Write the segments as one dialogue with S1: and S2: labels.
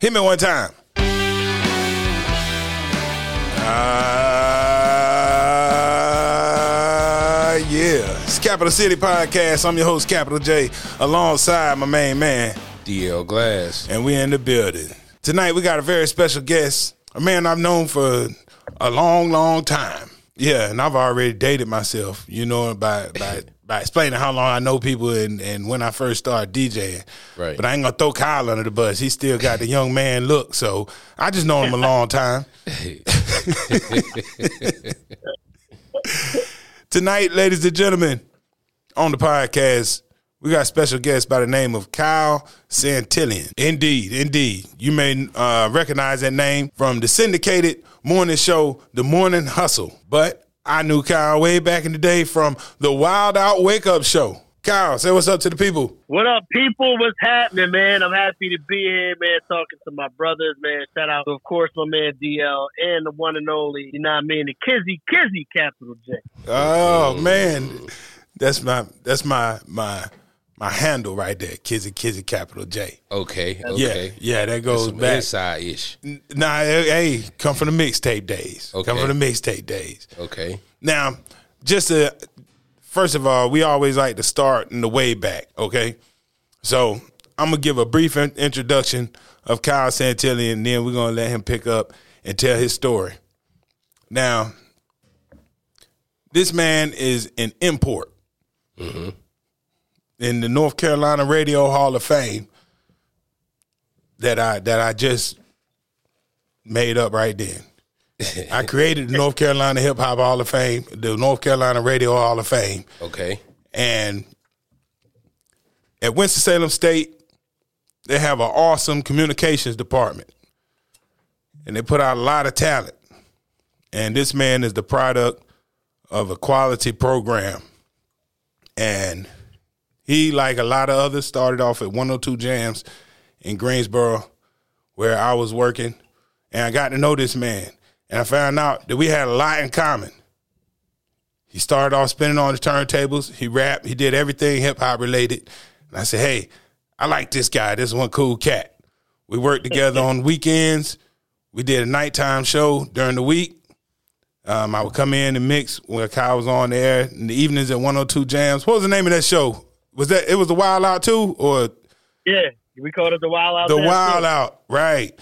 S1: Hit me one time. Uh, yeah. It's Capital City Podcast. I'm your host, Capital J, alongside my main man,
S2: DL Glass.
S1: and we're in the building. Tonight we got a very special guest, a man I've known for a long, long time. Yeah, and I've already dated myself, you know, by by by explaining how long I know people and, and when I first started DJing.
S2: Right.
S1: But I ain't gonna throw Kyle under the bus. He still got the young man look, so I just know him a long time. Tonight, ladies and gentlemen, on the podcast, we got a special guest by the name of Kyle Santillian. Indeed, indeed. You may uh, recognize that name from the syndicated morning show, The Morning Hustle. But I knew Kyle way back in the day from the Wild Out Wake Up Show. Kyle, say what's up to the people.
S3: What up, people? What's happening, man? I'm happy to be here, man, talking to my brothers, man. Shout out to, of course, my man DL and the one and only, you know what I mean, the Kizzy, Kizzy, capital J.
S1: Oh man, that's my that's my my my handle right there, Kizzy Kizzy Capital J.
S2: Okay,
S1: Yeah,
S2: okay.
S1: yeah, that goes back.
S2: inside ish.
S1: Nah, eh, hey, come from the mixtape days.
S2: Okay.
S1: Come from the mixtape days.
S2: Okay.
S1: Now, just to first of all, we always like to start in the way back. Okay, so I'm gonna give a brief in- introduction of Kyle Santillian, and then we're gonna let him pick up and tell his story. Now, this man is an import mm-hmm. In the North Carolina Radio Hall of Fame that I that I just made up right then. I created the North Carolina Hip Hop Hall of Fame, the North Carolina Radio Hall of Fame,
S2: Okay.
S1: and at Winston-Salem State, they have an awesome communications department, and they put out a lot of talent. And this man is the product of a quality program, and he, like a lot of others, started off at 102 Jamz in Greensboro, where I was working, and I got to know this man, and I found out that we had a lot in common. He started off spinning on the turntables. He rapped. He did everything hip hop related. And I said, "Hey, I like this guy. This is one cool cat." We worked together on weekends. We did a nighttime show during the week. Um, I would come in and mix when Kyle was on there in the evenings at 102 Jamz. What was the name of that show? Was that it was the Wild Out too, or
S3: Yeah, we called it the Wild Out.
S1: the Wild
S3: too.
S1: Out? Right.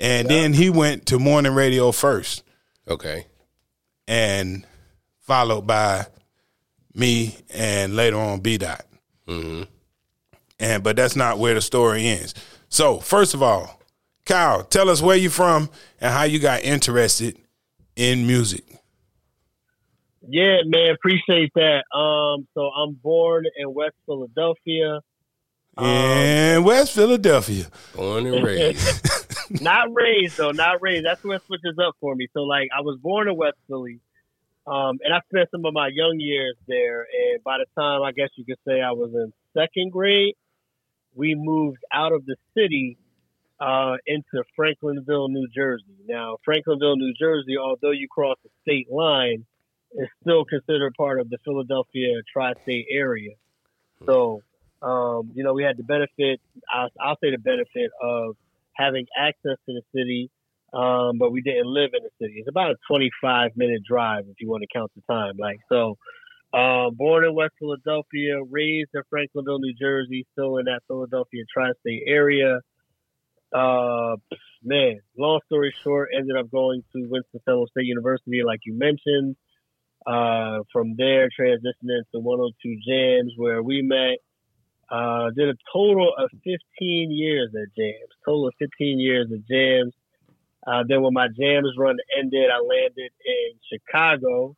S1: And then he went to morning radio first.
S2: Okay.
S1: and followed by me and later on B Dot. Mm-hmm. And but that's not where the story ends. So first of all, Kyle, tell us where you're from and how you got interested in music.
S3: Yeah, man, appreciate that. Um, so I'm born in West Philadelphia.
S1: in West Philadelphia.
S2: Born and raised.
S3: not raised though, not raised. That's where it switches up for me. So like I was born in West Philly. Um, and I spent some of my young years there. And by the time I guess you could say I was in second grade, we moved out of the city uh, into Franklinville, New Jersey. Now, Franklinville, New Jersey, although you cross the state line, is still considered part of the Philadelphia tri-state area. So, um, you know, we had the benefit. I'll, I'll say the benefit of having access to the city, um, but we didn't live in the city. It's about a 25 minute drive if you want to count the time. Like so, uh, born in West Philadelphia, raised in Franklinville, New Jersey, still in that Philadelphia tri-state area. Uh, man, long story short, ended up going to Winston-Salem State University, like you mentioned. Uh, from there, transitioned into 102 Jamz, where we met. Uh, did a total of 15 years at Jamz. Total of 15 years at Jamz. Uh, then when my Jamz run ended, I landed in Chicago,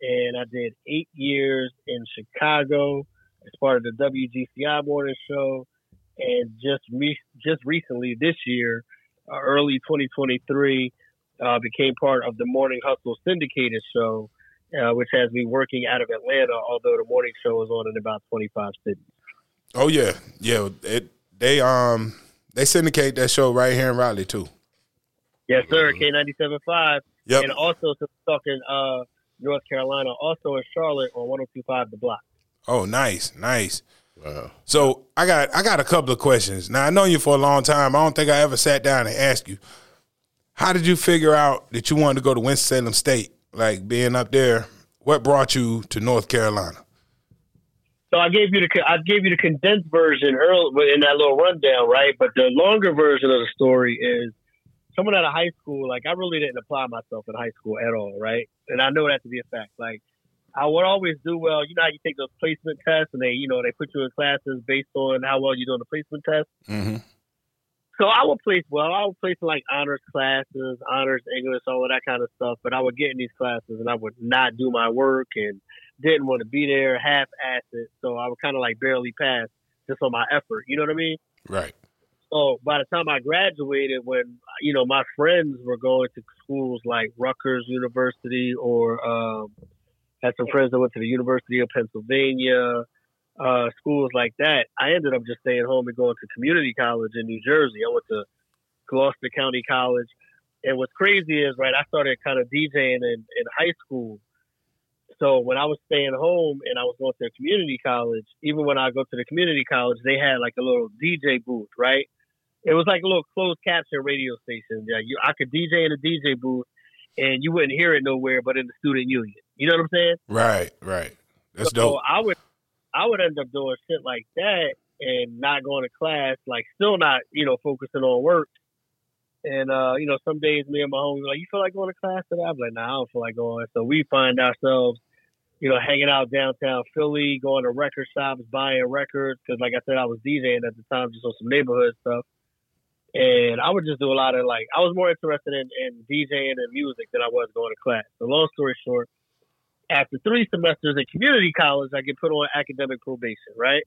S3: and I did eight years in Chicago as part of the WGCI morning show. And just re- just recently this year, uh, early 2023, uh, became part of the Morning Hustle syndicated show, uh, which has me working out of Atlanta, although the morning show is on in about 25 cities.
S1: Oh yeah, yeah. It, they um they syndicate that show right here in Raleigh too.
S3: Yes, sir. K97.5.
S1: Yep.
S3: And also, so talking uh, North Carolina, also in Charlotte on 1025 The Block.
S1: Oh, nice, nice.
S2: Wow.
S1: So I got I got a couple of questions. Now I know you for a long time. I don't think I ever sat down and asked you, how did you figure out that you wanted to go to Winston Salem State? Like being up there, what brought you to North Carolina?
S3: So I gave you the I gave you the condensed version early in that little rundown, right? But the longer version of the story is coming out of high school. Like I really didn't apply myself in high school at all, right? And I know that to be a fact. Like I would always do well. You know how you take those placement tests, and they, you know, they put you in classes based on how well you do on the placement test.
S1: Mm-hmm.
S3: So I would place well. I would place like honors classes, honors English, all of that kind of stuff. But I would get in these classes, and I would not do my work, and didn't want to be there, half assed it. So I would kind of like barely pass just on my effort. You know what I mean?
S1: Right.
S3: So by the time I graduated, when you know my friends were going to schools like Rutgers University or um, had some friends that went to the University of Pennsylvania, uh, schools like that. I ended up just staying home and going to community college in New Jersey. I went to Gloucester County College. And what's crazy is, right, I started kind of DJing in, in high school. So when I was staying home and I was going to a community college, even when I go to the community college, they had like a little DJ booth, right? It was like a little closed caption radio station. Yeah, you, I could DJ in a DJ booth, and you wouldn't hear it nowhere but in the student union. You know what I'm saying?
S1: Right, right. That's
S3: so
S1: dope.
S3: I would I would end up doing shit like that and not going to class, like still not, you know, focusing on work. And uh, you know, some days me and my homie were like, You feel like going to class today? I'm like, nah, I don't feel like going. So we find ourselves, you know, hanging out downtown Philly, going to record shops, buying records, because like I said, I was DJing at the time just on some neighborhood stuff. And I would just do a lot of like I was more interested in, in DJing and music than I was going to class. So long story short, after three semesters at community college, I get put on academic probation, right?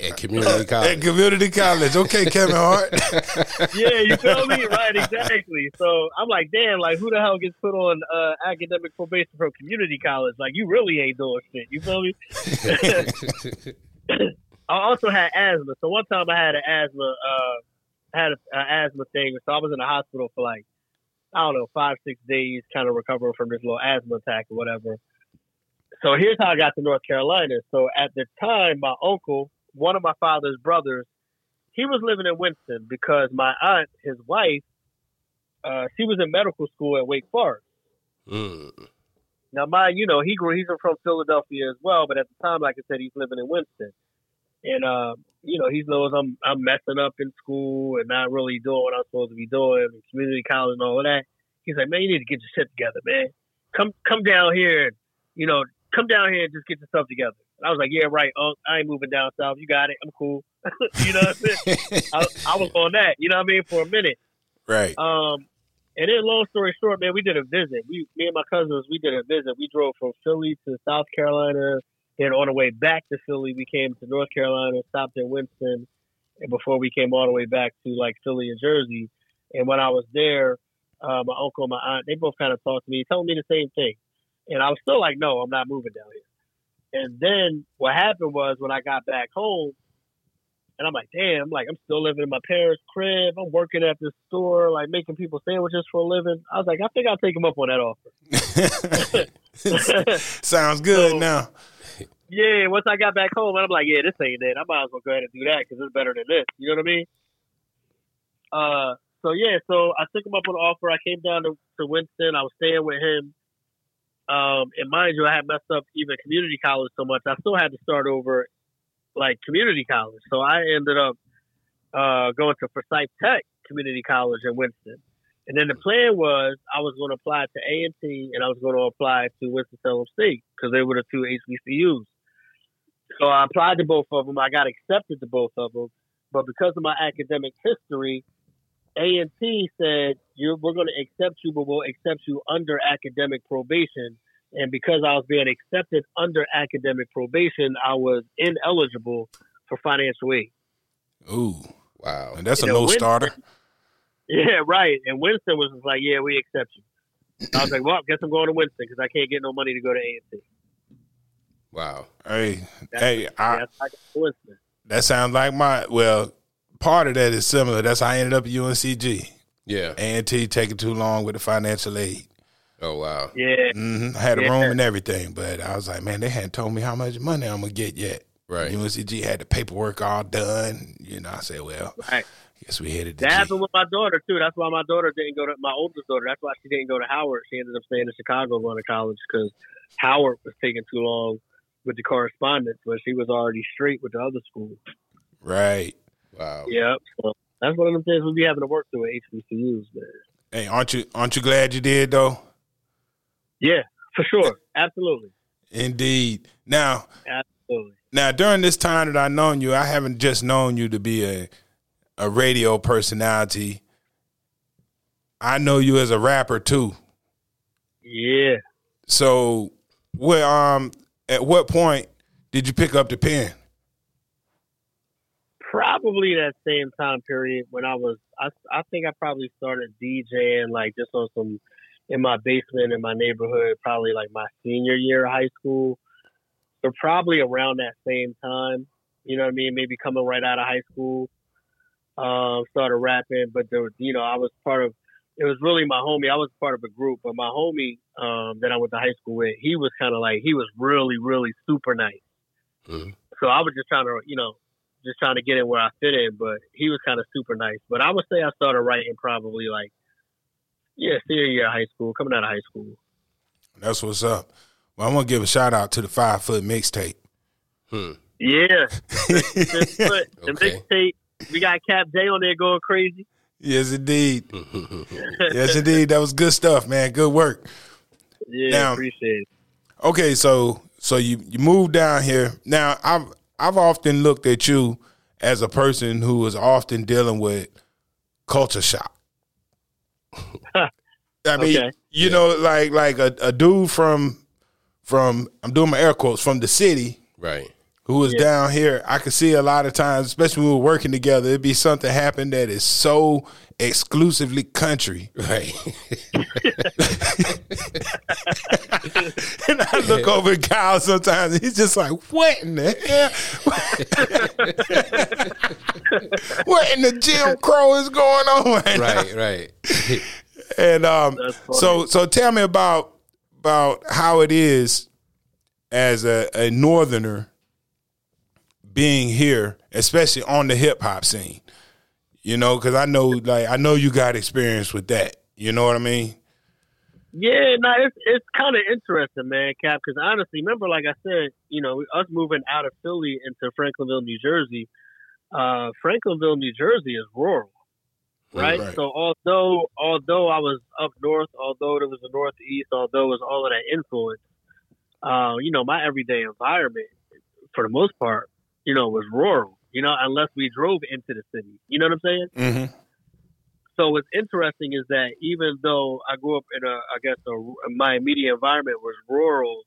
S2: At community college.
S1: At community college. Okay, Kevin Hart.
S3: yeah, you feel me? Right, exactly. So I'm like, damn, like who the hell gets put on uh, academic probation from community college? Like you really ain't doing shit. You feel me? I also had asthma. So one time I had an asthma, uh, had an asthma thing. So I was in the hospital for like, I don't know, five, six days, kind of recovering from this little asthma attack or whatever. So here's how I got to North Carolina. So at the time, my uncle, one of my father's brothers, he was living in Winston because my aunt, his wife, uh, she was in medical school at Wake Forest.
S2: Mm.
S3: Now, my, you know, he grew, he's from Philadelphia as well, but at the time, like I said, he's living in Winston. And, uh, you know, he knows I'm, I'm messing up in school and not really doing what I'm supposed to be doing in community college and all of that. He's like, man, you need to get your shit together, man. Come, come down here and, you know, come down here and just get yourself together. And I was like, yeah, right, Unc. I ain't moving down south. You got it. I'm cool. you know what I'm saying? I, I was on that, you know what I mean, for a minute.
S1: right.
S3: Um, and then, long story short, man, we did a visit. We, me and my cousins, we did a visit. We drove from Philly to South Carolina. Then on the way back to Philly, we came to North Carolina, stopped in Winston, and before we came all the way back to like Philly and Jersey. And when I was there, uh, my uncle and my aunt, they both kind of talked to me, telling me the same thing. And I was still like, no, I'm not moving down here. And then what happened was when I got back home, and I'm like, damn, like I'm still living in my parents' crib. I'm working at this store, like making people sandwiches for a living. I was like, I think I'll take him up on that offer.
S1: Sounds good
S3: So-
S1: now.
S3: Yeah, once I got back home, I'm like, yeah, this ain't it. I might as well go ahead and do that because it's better than this. You know what I mean? Uh, so yeah, so I took him up on the offer. I came down to, to Winston. I was staying with him. Um, and mind you, I had messed up even community college so much. I still had to start over, like community college. So I ended up uh, going to Forsyth Tech Community College in Winston. And then the plan was I was going to apply to A and T, and I was going to apply to Winston Salem State because they were the two HBCUs. So I applied to both of them. I got accepted to both of them, but because of my academic history, A and T said You're, we're going to accept you, but we'll accept you under academic probation. And because I was being accepted under academic probation, I was ineligible for financial aid.
S1: Ooh,
S2: Wow.
S1: and that's a
S3: know,
S1: no
S3: when-
S1: starter.
S3: Yeah, right. And Winston was just like, "Yeah, we accept you." I was like, "Well, I guess I'm going to Winston because I can't get no money to go to A and T."
S2: Wow.
S1: Hey,
S3: That's-
S1: hey, I,
S3: Yeah, I got to Winston.
S1: that sounds like my. Well, part of that is similar. That's how I ended up at UNCG.
S2: Yeah.
S1: A and T taking too long with the financial aid.
S2: Oh wow.
S3: Yeah,
S1: hmm I had a
S3: Yeah.
S1: room and everything, but I was like, man, they hadn't told me how much money I'm gonna get yet.
S2: Right.
S1: UNCG had the paperwork all done. You know, I said, well,
S3: Right.
S1: I guess we headed to
S3: That
S1: G.
S3: happened with my daughter too. That's why my daughter didn't go to my oldest daughter. That's why she didn't go to Howard. She ended up staying in Chicago going to college because Howard was taking too long with the correspondence, but she was already straight with the other school.
S1: Right.
S2: Wow.
S3: Yep. So that's one of them things we be having to work through at HBCUs, man.
S1: Hey, aren't you aren't you glad you did though?
S3: Yeah, for sure. Absolutely.
S1: Indeed. Now,
S3: Absolutely.
S1: now during this time that I've known you, I haven't just known you to be a a radio personality. I know you as a rapper too.
S3: Yeah.
S1: So, where um at what point did you pick up the pen?
S3: Probably that same time period when I was, I, I think I probably started DJing like just on some, in my basement in my neighborhood, probably like my senior year of high school. So probably around that same time, you know what I mean? Maybe coming right out of high school, um, started rapping. But there was, you know, I was part of, it was really my homie. I was part of a group, but my homie um, that I went to high school with, he was kind of like, he was really, really super nice.
S2: Mhm.
S3: So I was just trying to, you know, just trying to get in where I fit in, but he was kind of super nice. But I would say I started writing probably like, yeah, senior year of high school, coming out of high school.
S1: That's what's up. Well, I'm gonna give a shout out to the five foot mixtape.
S2: Hmm.
S3: Yeah, just put the
S2: Okay.
S3: mixtape. We got Cap J on there going crazy.
S1: Yes, indeed. yes, indeed. That was good stuff, man. Good work.
S3: Yeah,
S1: Now-
S3: appreciate it.
S1: Okay, so so you you moved down here. Now I've I've often looked at you as a person who is often dealing with culture shock. I mean,
S3: Okay.
S1: you know, like like a, a dude from from I'm doing my air quotes from the city
S2: right.
S1: Who was
S3: Yeah.
S1: down here. I could see a lot of times, especially when we were working together, it'd be something happen that is so exclusively country.
S2: Right.
S1: And I look over at Kyle sometimes, and he's just like, "What in the hell? what in the Jim Crow is going on right, now?"
S2: right. Right.
S1: And um, so so tell me about about how it is as a, a northerner being here, especially on the hip hop scene. You know, because I know like I know you got experience with that. You know what I mean?
S3: Yeah, no, it's it's kind of interesting, man, Cap. Because honestly, remember, like I said, you know, us moving out of Philly into Franklinville, New Jersey. Uh, Franklinville, New Jersey is rural, right?
S1: Right.
S3: So although although I was up north, although there was a northeast, although it was all of that influence, uh, you know, my everyday environment, for the most part, you know, was rural. You know, unless we drove into the city. You know what I'm saying?
S1: Mm-hmm.
S3: so what's interesting is that even though I grew up in a, I guess, a, my immediate environment was rural,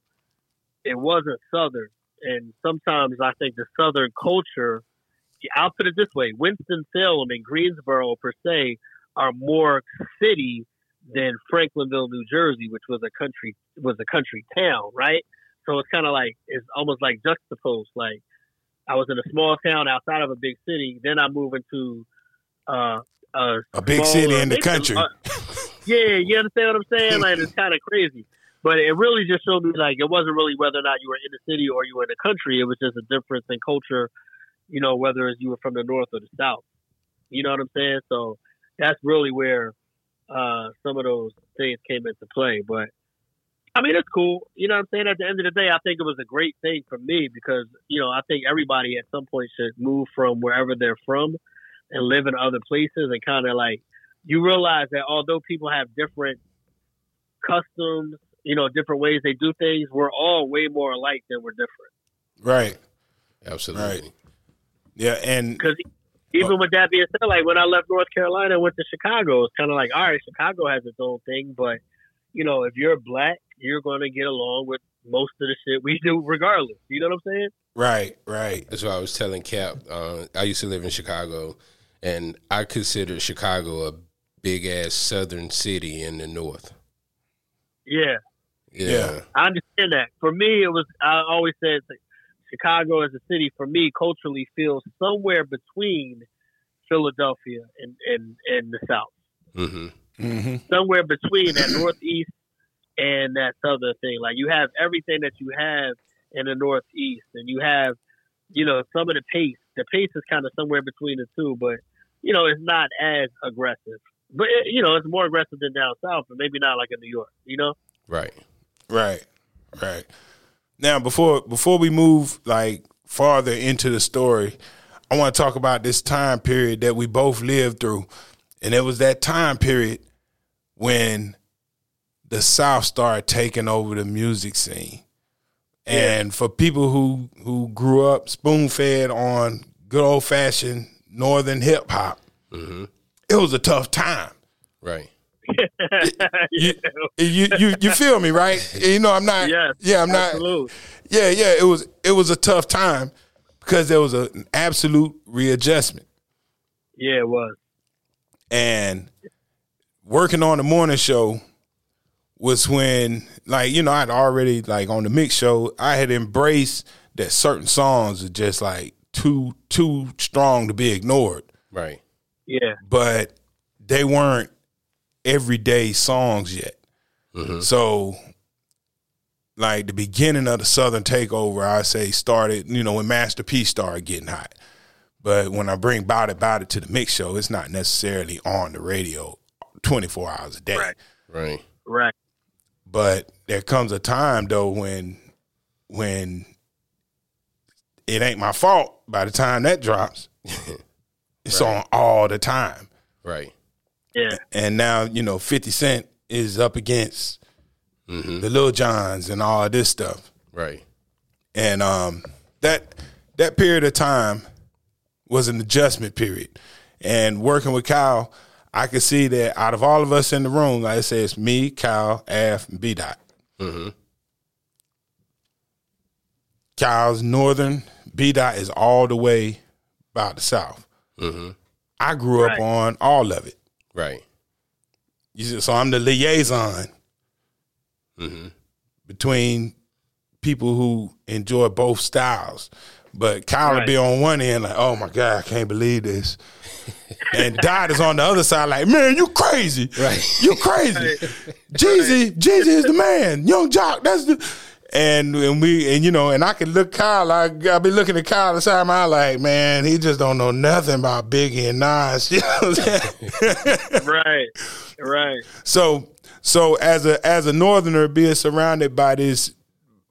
S3: it wasn't southern. And sometimes I think the southern culture, I'll put it this way: Winston Salem and Greensboro per se are more city than Franklinville, New Jersey, which was a country was a country town, right? So it's kind of like it's almost like juxtaposed. Like I was in a small town outside of a big city, then I moved into uh, a
S1: A big city in the country.
S3: uh, yeah, you understand what I'm saying? Like it's kind of crazy, but it really just showed me like it wasn't really whether or not you were in the city or you were in the country. It was just a difference in culture, you know, whether you were from the north or the south. You know what I'm saying? So that's really where uh, some of those things came into play. But I mean, it's cool. You know what I'm saying? At the end of the day, I think it was a great thing for me because, you know, I think everybody at some point should move from wherever they're from and live in other places and kind of like, you realize that although people have different customs, you know, different ways they do things, we're all way more alike than we're different.
S1: Right.
S2: Absolutely.
S1: Yeah, and
S3: Because even with that being said, like when I left North Carolina and went to Chicago, it's kind of like, all right, Chicago has its own thing, but you know, if you're black, you're going to get along with most of the shit we do, regardless. You know what I'm saying?
S1: right, right.
S2: That's why I was telling Cap. Uh, I used to live in Chicago, and I consider Chicago a big ass southern city in the north.
S3: Yeah,
S2: Yeah.
S1: Yeah.
S3: I understand that. For me, it was. I always said that Chicago as a city, for me, culturally feels somewhere between Philadelphia and and, and the South.
S2: Mm-hmm.
S1: Mm-hmm.
S3: somewhere between that northeast and that southern thing. Like you have everything that you have in the northeast, and you have you know, some of the pace. The pace is kind of somewhere between the two, but you know, it's not as aggressive. But it, you know, it's more aggressive than down south, but maybe not like in New York. You know,
S2: Right.
S1: Right, right. Now before before we move like farther into the story, I want to talk about this time period that we both lived through, and it was that time period when the South started taking over the music scene. And for people who who grew up spoon fed on good old fashioned Northern hip hop, mm-hmm. it was a tough time.
S2: Right.
S1: You, you you you feel me, right? You know, I'm not.
S3: Yes,
S1: yeah, I'm not.
S3: absolutely.
S1: Yeah, yeah. It was it was a tough time because there was a, an absolute readjustment,
S3: yeah, it was.
S1: and working on the morning show was when, like, you know, I'd already like on the mix show, I had embraced that certain songs are just like too too strong to be ignored,
S2: Right.
S3: Yeah,
S1: but they weren't everyday songs yet. Mm-hmm. So, like the beginning of the Southern Takeover, I say started, you know, when Master P started getting hot. But when I bring Bout It Bout It to the mix show, it's not necessarily on the radio 24 hours a day.
S3: Right.
S2: Right.
S3: right.
S1: But there comes a time though when when it ain't my fault by the time that drops. it's on all the time.
S2: Right.
S3: Yeah,
S1: and now you know Fifty Cent is up against
S2: Mm-hmm.
S1: the Lil Jons and all of this stuff,
S2: Right.
S1: and um, that that period of time was an adjustment period. And working with Kyle, I could see that out of all of us in the room, like I said, it's me, Kyle, Af, and B Dot.
S2: Mm-hmm.
S1: Kyle's northern, B Dot is all the way about the south.
S2: Mm-hmm.
S1: I grew up on all of it.
S2: Right.
S1: You see, So I'm the liaison
S2: Mm-hmm.
S1: between people who enjoy both styles. But Kyle would be on one end like, oh my God, I can't believe this. and Dot is on the other side like, man, you crazy.
S2: Right.
S1: You crazy. Jeezy, Jeezy is the man. Young Joc, that's the and and we and you know, and I could look Kyle, I I be looking at Kyle inside my eye like, man, he just don't know nothing about Biggie and Nas. You know what I'm saying?
S3: right, right.
S1: So so as a as a northerner being surrounded by this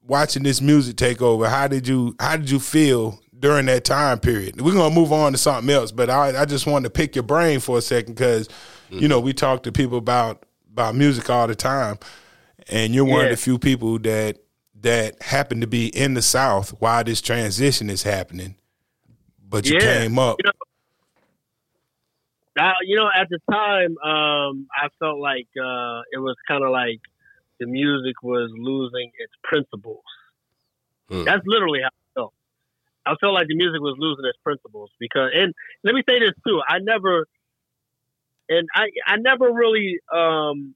S1: watching this music take over, how did you how did you feel during that time period? We're gonna move on to something else, but I, I just wanted to pick your brain for a second because you know we talk to people about about music all the time, and you're one of the few people that that happen to be in the South while this transition is happening, but you
S3: Yeah.
S1: came up.
S3: You know, I, you know, at the time, um, I felt like uh, it was kind of like the music was losing its principles.
S2: Hmm.
S3: That's literally how I felt. I felt like the music was losing its principles because, and let me say this too, I never, and I, I never really um,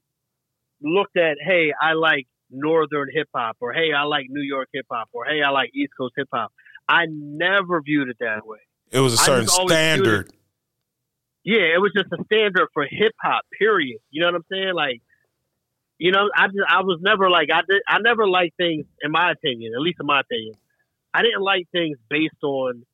S3: looked at, hey, I like Northern hip hop, or hey, I like New York hip hop, or hey, I like East Coast hip hop. I never viewed it that way.
S1: It was a certain
S3: it-
S1: standard.
S3: Yeah, it was just a standard for hip hop. Period. You know what I'm saying? Like, you know, I just I was never like I did. I never liked things, in my opinion, at least in my opinion. I didn't like things based on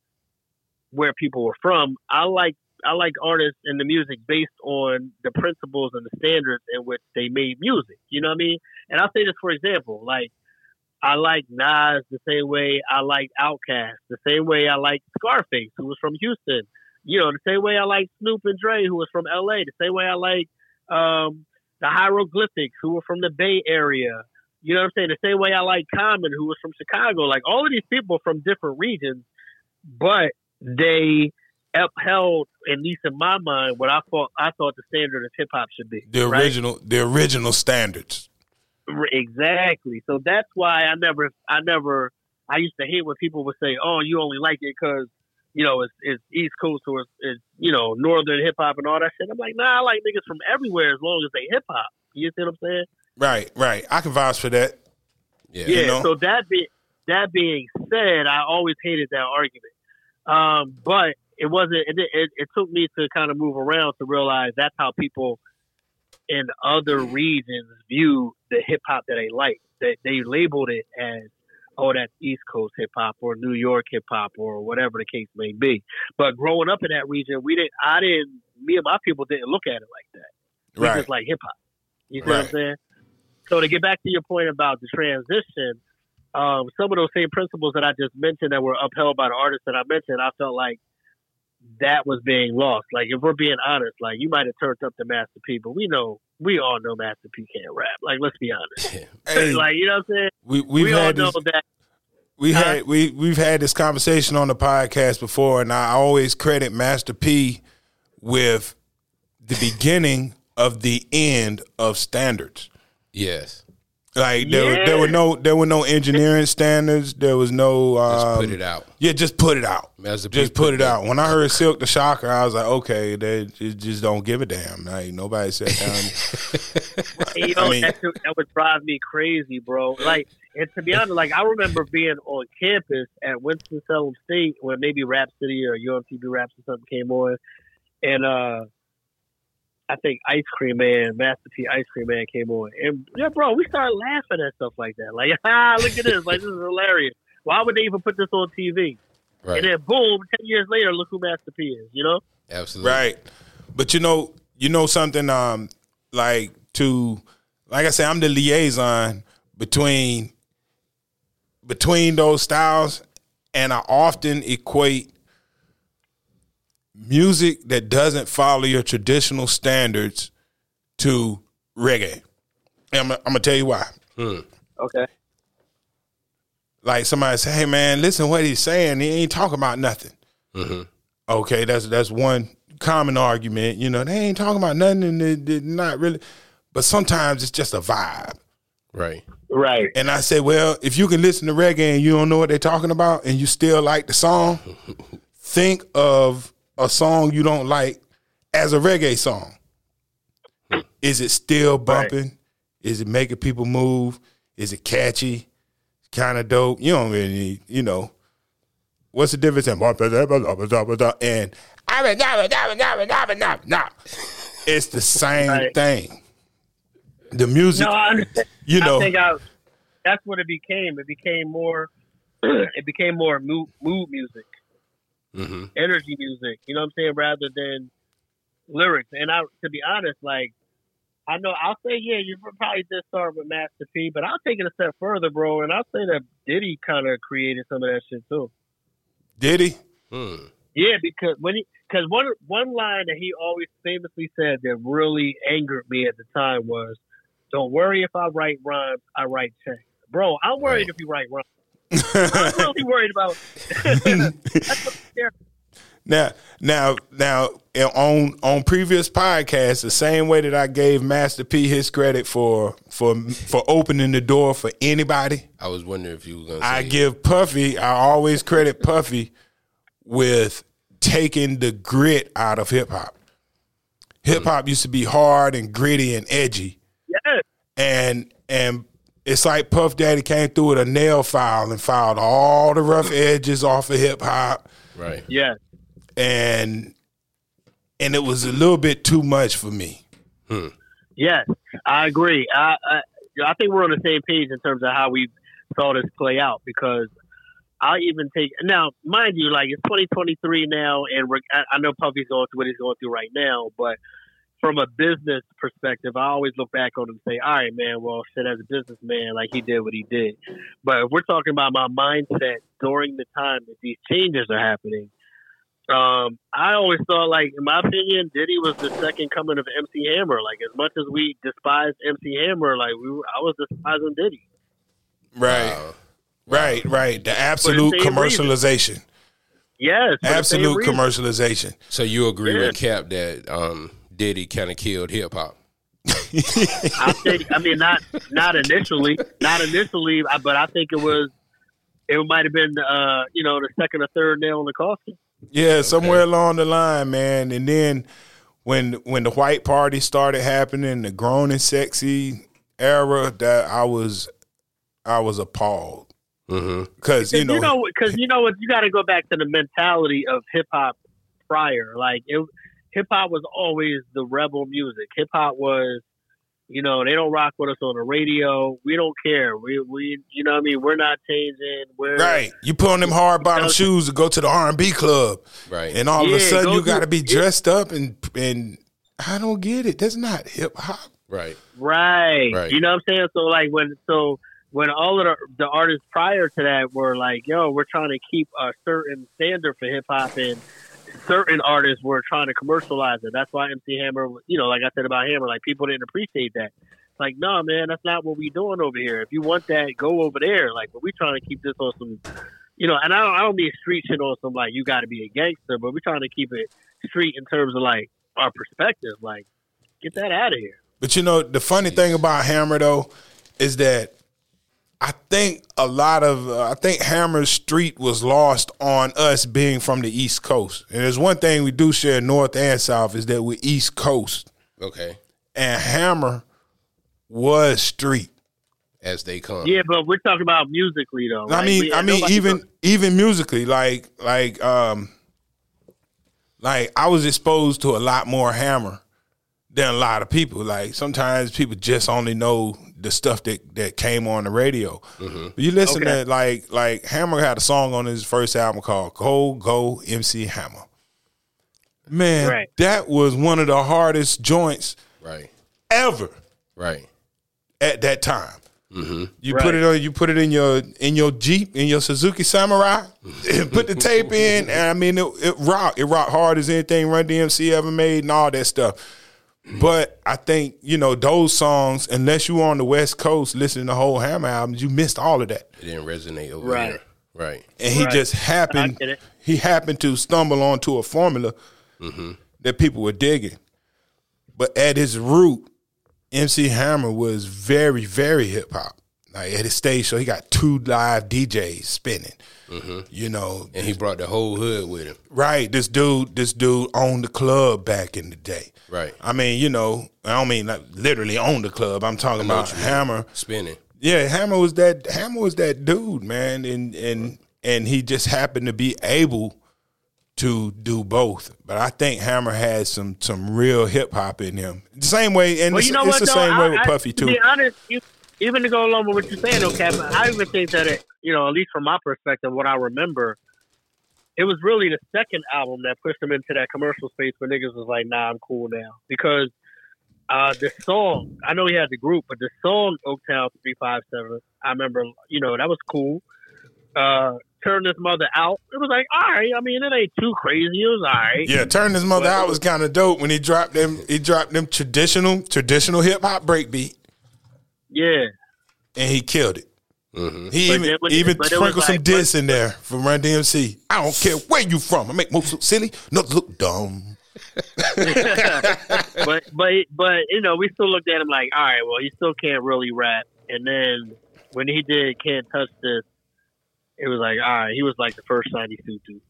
S3: where people were from. I like I like artists and the music based on the principles and the standards in which they made music. You know what I mean? And I'll say this for example, like I like Nas the same way I like Outkast, the same way I like Scarface, who was from Houston. You know, the same way I like Snoop and Dre, who was from LA, the same way I like um, the Hieroglyphics, who were from the Bay Area. You know what I'm saying? The same way I like Common, who was from Chicago. Like all of these people from different regions, but they upheld, at least in my mind, what I thought I thought the standard of hip hop should be.
S1: The
S3: right?
S1: original the original standards.
S3: Exactly. So that's why I never, I never, I used to hate when people would say, "Oh, you only like it because you know it's, it's East Coast or it's, it's you know Northern hip hop and all that shit." I'm like, Nah, I like niggas from everywhere as long as they hip hop. You see what I'm saying?
S1: Right, right. I can vouch for that.
S2: Yeah.
S3: Yeah.
S1: know?
S3: So that be that being said, I always hated that argument. Um, but it wasn't. It, it, it took me to kind of move around to realize that's how people in other regions view the hip hop that they like. That they labeled it as oh, that's East Coast hip hop or New York hip hop or whatever the case may be. But growing up in that region, we didn't. I didn't. Me and my people didn't look at it like that. We
S1: Right.
S3: just like hip hop. You see what I'm saying? So to get back to your point about the transition, um, some of those same principles that I just mentioned that were upheld by the artists that I mentioned, I felt like that was being lost. Like if we're being honest, like you might have turned up to Master P, but we know we all know Master P can't rap. Like let's be honest.
S1: Hey,
S3: like you know what I'm saying?
S1: we we've
S3: we all
S1: had
S3: know
S1: this,
S3: that.
S1: we
S3: Huh?
S1: had we we've had this conversation on the podcast before, and I always credit Master P with the beginning of the end of standards.
S2: Yes.
S1: Like there, were- there were no there were no engineering standards. There was no
S2: Just
S1: um,
S2: put it out.
S1: Yeah, just put it out. Just put it out. When I heard Silk the Shocker, I was like, okay, they just, just don't give a damn. Like nobody sat down.
S3: You know,
S1: I mean-
S3: that, that would drive me crazy, bro. Like, and to be honest, like I remember being on campus at Winston Salem State when maybe Rap City or Yo MTV Raps or something came on, and uh I think Ice Cream Man, Master P Ice Cream Man came on, and yeah, bro, we started laughing at stuff like that. Like, ah, look at this, like this is hilarious. Why would they even put this on TV?
S2: Right.
S3: And then boom, ten years later, look who Master P is. You know?
S2: Absolutely.
S1: Right. But you know, you know something um like to like I said, I'm the liaison between between those styles and I often equate music that doesn't follow your traditional standards to reggae. And I'm, I'm gonna tell you why. Hmm.
S3: Okay.
S1: Like somebody say, "Hey man, listen what he's saying. He ain't talking about nothing." Mm-hmm. Okay, that's that's one common argument. You know, they ain't talking about nothing, and they, they not really. But sometimes it's just a vibe.
S2: Right.
S3: Right.
S1: And I say, well, if you can listen to reggae and you don't know what they're talking about, and you still like the song, think of a song you don't like as a reggae song. Is it still bumping? Is it making people move? Is it catchy? Kind of dope. You don't really need, you know. What's the difference in and it's the same
S3: Right.
S1: thing. The music,
S3: No, I understand.
S1: you know,
S3: I think I, that's what it became. It became more. it became more mood, mood music,
S2: hmm
S3: energy music. You know what I'm saying, rather than lyrics. And I, to be honest, like I know I'll say, yeah, you probably did start with Master P, but I'll take it a step further, bro, and I'll say that Diddy kind of created some of that shit too.
S1: did he?
S2: Hmm.
S3: Yeah, because when he, because one one line that he always famously said that really angered me at the time was, "Don't worry if I write rhymes, I write checks." Bro, I'm worried
S2: Right.
S3: if you write rhymes. I'm really worried about. That's what I'm scared.
S1: Now, now, now, on on previous podcasts, the same way that I gave Master P his credit for for for opening the door for anybody,
S2: I was wondering if you were going to say
S1: I give Puffy. I always credit Puffy with taking the grit out of hip hop. Hip mm. hop used to be hard and gritty and edgy,
S3: Yes,
S1: and and it's like Puff Daddy came through with a nail file and filed all the rough edges off of hip hop.
S2: right.
S3: Yeah.
S1: and and it was a little bit too much for me. Hmm.
S3: yes. I agree. I, I I think we're on the same page in terms of how we saw this play out because I'll even take now, mind you, like it's 2023 now, and we're, I, I know Puffy's going through what he's going through right now, but from a business perspective, I always look back on him and say, "All right, man. Well, shit, as a businessman, like he did what he did." But if we're talking about my mindset during the time that these changes are happening, um, I always thought, like, in my opinion, Diddy was the second coming of MC Hammer. Like, as much as we despised MC Hammer, like we, were, I was despising Diddy.
S1: Right,
S2: Wow.
S1: right, right. The absolute
S3: same reason.
S1: commercialization,
S3: Yes, for the same
S1: absolute commercialization.
S2: So you agree
S3: Yeah.
S2: with Cap that um, Diddy kind of killed hip hop?
S3: I think. I mean, not not initially, not initially, but I think it was. It might have been, uh, you know, the second or third nail in the coffin.
S1: Yeah, somewhere along the line, man. And then when when the white party started happening, the grown and sexy era, that I was I was appalled
S2: Mm-hmm.
S1: because you know,
S3: because you know what, you got to go back to the mentality of hip hop prior. Like, it, hip hop was always the rebel music. Hip hop was You know, they don't rock with us on the radio. We don't care. We we you know what I mean. We're not changing. We're
S1: Right. You put on them hard bottom shoes to go to the R and B club.
S2: Right.
S1: And all of a sudden
S3: go
S1: you gotta
S3: to-
S1: be dressed up and and I don't get it. That's not hip hop.
S2: Right.
S3: Right.
S2: Right.
S3: You know what I'm saying? So like when so when all of the, the artists prior to that were like, yo, we're trying to keep a certain standard for hip hop and certain artists were trying to commercialize it. That's why MC Hammer, you know, like I said about Hammer, like people didn't appreciate that. Like, no, man, that's not what we doing over here. If you want that, go over there. Like, but we trying to keep this on some, you know, and I don't, I don't mean street shit on some like you got to be a gangster, but we're trying to keep it street in terms of like our perspective. Like, get that out of here.
S1: But you know, the funny thing about Hammer though is that I think a lot of uh, I think Hammer Street was lost on us being from the East Coast. And there's one thing we do share North and South is that we're East Coast,
S2: Okay.
S1: and Hammer was street.
S2: As they come.
S3: Yeah, but we're talking about musically though.
S1: I
S3: right?
S1: mean,
S3: We-
S1: I mean, even
S3: talk-
S1: even musically, like like um, like I was exposed to a lot more Hammer than a lot of people. Like sometimes people just only know the stuff that that came on the radio. But you listen
S3: Okay.
S1: to like like Hammer had a song on his first album called "Go Go MC Hammer." Man,
S3: Right.
S1: that was one of the hardest joints
S2: Right.
S1: ever
S2: Right.
S1: at that time. Mm-hmm. You
S3: Right.
S1: put it on. You put it in your in your Jeep in your Suzuki Samurai. and put the tape in, and I mean it, it rocked. It rocked hard as anything Run DMC ever made, and all that stuff. But I think you know those songs. Unless you were on the West Coast listening to whole Hammer albums, you missed all of that.
S2: It didn't resonate over
S3: Right.
S2: here. Right.
S1: And he
S3: Right.
S1: just happened. He happened to stumble onto a formula mm-hmm. that people were digging. But at his root, MC Hammer was very, very hip hop. Like at his stage show, he got two live DJs spinning. Mm-hmm. You know,
S2: And he brought the whole hood with him.
S1: right? This dude, this dude owned the club back in the day.
S2: Right.
S1: I mean, you know, I don't mean like literally owned the club. I'm talking about
S2: what you mean.
S1: Hammer.
S2: Spinning.
S1: Yeah, Hammer was that Hammer was that dude, man, and and and he just happened to be able to do both. But I think Hammer has some some real hip hop in him. The same way, and
S3: Well,
S1: it's,
S3: you know
S1: it's
S3: what?
S1: the
S3: though?
S1: same
S3: I-
S1: way with
S3: I-
S1: Puffy
S3: to
S1: too.
S3: be honest, you, even to go along with what you're saying, okay, Cap, I even think that it, you know, at least from my perspective, what I remember, it was really the second album that pushed him into that commercial space where niggas was like, "Nah, I'm cool now," because uh, the song, I know he had the group, but the song Oaktown three five seven, I remember, you know, that was cool. Uh, turn this mother out. It was like, all right. I mean, it ain't too crazy. It was all right.
S1: Yeah, turn his mother
S3: Well-
S1: out was kind of dope when he dropped them. He dropped them traditional traditional hip hop breakbeat,
S3: Yeah.
S1: and he killed it.
S2: Mm-hmm.
S1: He
S3: But
S1: even
S3: then when-
S1: even
S3: but it
S1: sprinkled some
S3: like-
S1: diss in there from Run DMC. I don't care where you from. I make most look silly, not look dumb.
S3: but but but you know, we still looked at him like, all right, well, he still can't really rap. And then when he did "Can't Touch This," it was like, all right, he was like the first Shiny Sutu.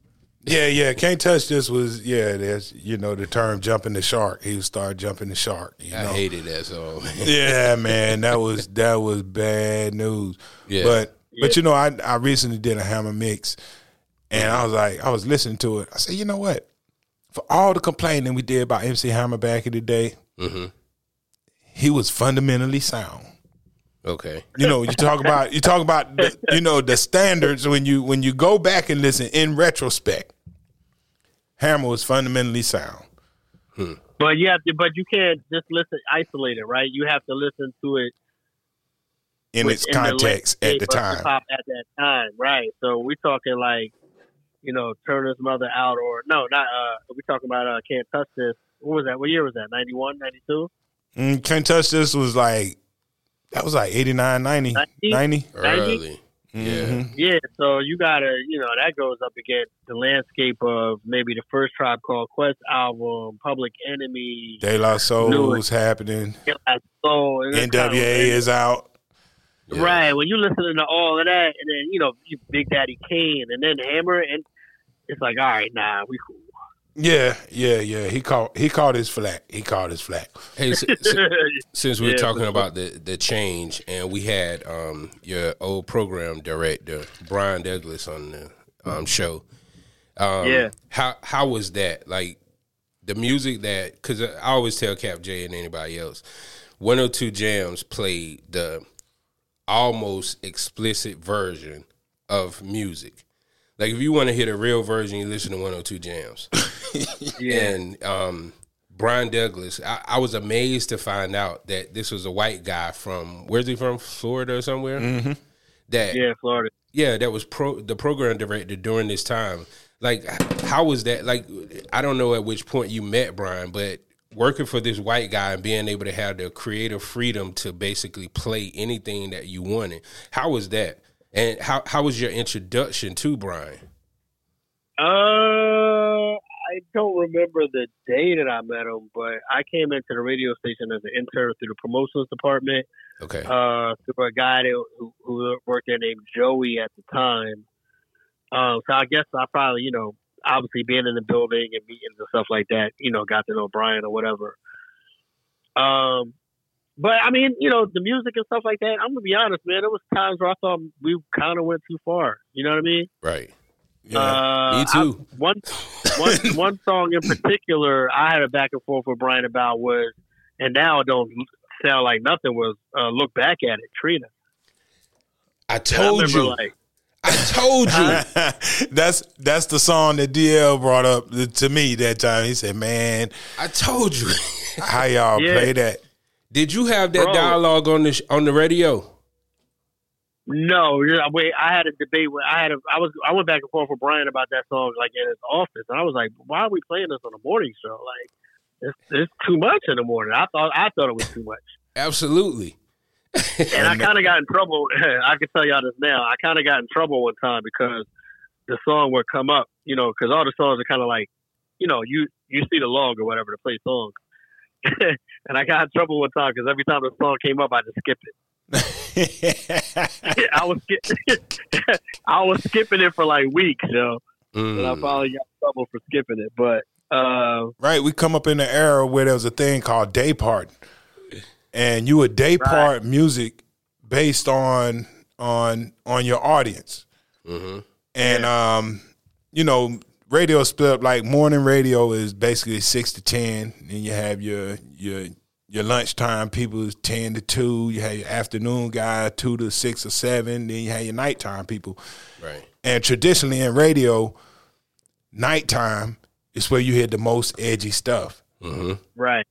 S1: Yeah, yeah. Can't touch this was yeah. There's you know the term jumping the shark. He would start jumping the shark. You
S2: I
S1: know?
S2: hated that song.
S1: yeah, man, that was that was bad news.
S2: Yeah.
S1: But but you know, I I recently did a hammer mix, and I was like, I was listening to it. I said, you know what? For all the complaining we did about MC Hammer back in the day,
S2: hmm
S1: he was fundamentally sound.
S2: Okay.
S1: You know, you talk about you talk about the, you know the standards when you when you go back and listen in retrospect. Hammer was fundamentally sound.
S3: But you have to, but you can't just listen isolated, right? You have to listen to it
S1: in its
S3: within the
S1: context at the time.
S3: hip-hop at that time, right? So we're talking like, you know, Turner's mother out, or no, not. uh We're talking about uh, can't touch this. What was that? What year was that? 91, 92?
S1: Mm, Can't touch this was like that was like 89, 90,
S3: 90?
S1: 90.
S2: Early. Yeah.
S1: Mhm.
S3: Yeah, so you gotta, you know, that goes up against the landscape of maybe the first Tribe Called Quest album, Public Enemy,
S1: De La Soul
S3: Knew
S1: was happening.
S3: so and it's kind of-
S1: NWA is out.
S2: Yeah.
S3: right. When you listening to all of that, and then you know, you Big Daddy Kane, and then Hammer, and it's like, all right, nah, we cool.
S1: Yeah, yeah, yeah. He caught he caught his flack. He caught his flack.
S2: Hey, s- s- since we we're
S3: Yeah,
S2: talking
S3: for
S2: about the the change, and we had um, your old program director Brian Douglas on the um, show. Um,
S3: Yeah.
S2: How how was that? Like the music that because I always tell Cap J and anybody else 102 Jamz played the almost explicit version of music. Like if you want to hear the real version, you listen to 102 Jamz.
S3: Yeah.
S2: And um, Brian Douglas, I, I was amazed to find out that this was a white guy from where's he from? Florida or somewhere. Mm-hmm. That
S3: yeah, Florida.
S2: yeah, that was pro the program director during this time. Like, how was that? Like, I don't know at which point you met Brian, but working for this white guy and being able to have the creative freedom to basically play anything that you wanted. How was that? And how how was your introduction to Brian?
S3: Uh, I don't remember the day that I met him, but I came into the radio station as an intern through the promotions department.
S2: Okay.
S3: uh, through a guy that, who, who worked there named Joey at the time. Um, so I guess I probably, you know, obviously being in the building and meetings and stuff like that, you know, got to know Brian or whatever. Um, but I mean, you know, the music and stuff like that. I'm gonna be honest, man. There was times where I thought we kind of went too far. You know what I mean?
S2: right.
S1: Yeah.
S3: Uh,
S2: Me too.
S3: I, one, one, one song in particular, I had a back and forth with Brian about was, and now it don't sound like nothing. Was uh, look back at it, Trina.
S2: I
S3: And I
S2: told
S3: remember
S2: you.
S3: like.
S2: I told you.
S1: that's that's the song that DL brought up to me that time. He said, "Man,
S2: I told you.
S1: how y'all
S3: Yeah.
S1: play that?"
S2: Did you have that
S3: Bro.
S2: dialogue on the sh- on the radio?
S3: No, wait. I had a debate. With, I had a. I was. I went back and forth with Brian about that song, like in his office, and I was like, "Why are we playing this on the morning show? Like, it's, it's too much in the morning." I thought. I thought it was too much,
S2: Absolutely.
S3: and I kind of got in trouble. I can tell y'all this now. I kind of got in trouble one time because the song would come up, you know, because all the songs are kind of like, you know, you you see the log or whatever to play songs. and I got in trouble one time because every time the song came up, I just skipped it. I was skip- I was skipping it for like weeks, yo. And I
S2: Mm.
S3: finally got in trouble for skipping it. But uh,
S1: right, we come up in the era where there was a thing called day part, and you would day part music based on on on your audience,
S2: hmm
S1: and um, you know, radio split up like morning radio is basically six to ten, and you have your your your lunchtime people is ten to two. You have your afternoon guy two to six or seven. Then you have your nighttime people.
S2: Right.
S1: And traditionally in radio, nighttime is where you hear the most edgy stuff.
S2: hmm
S3: right,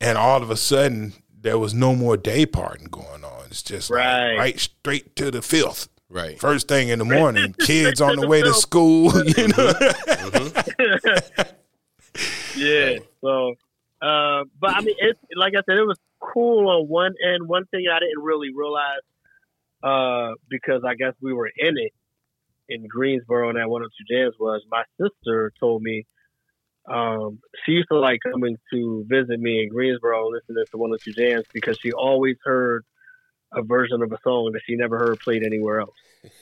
S1: And all of a sudden, there was no more day parting going on. It's just like
S3: Right.
S1: right straight to the filth.
S2: Right.
S1: First thing in the morning, kids on the way to school. You know,
S3: yeah. So, uh, but I mean, it's like I said, it was cool on one end. One thing I didn't really realize uh, because I guess we were in it in Greensboro and at 102 Jamz was my sister told me um, she used to like coming to visit me in Greensboro listening to 102 Jamz because she always heard a version of a song that she never heard played anywhere else.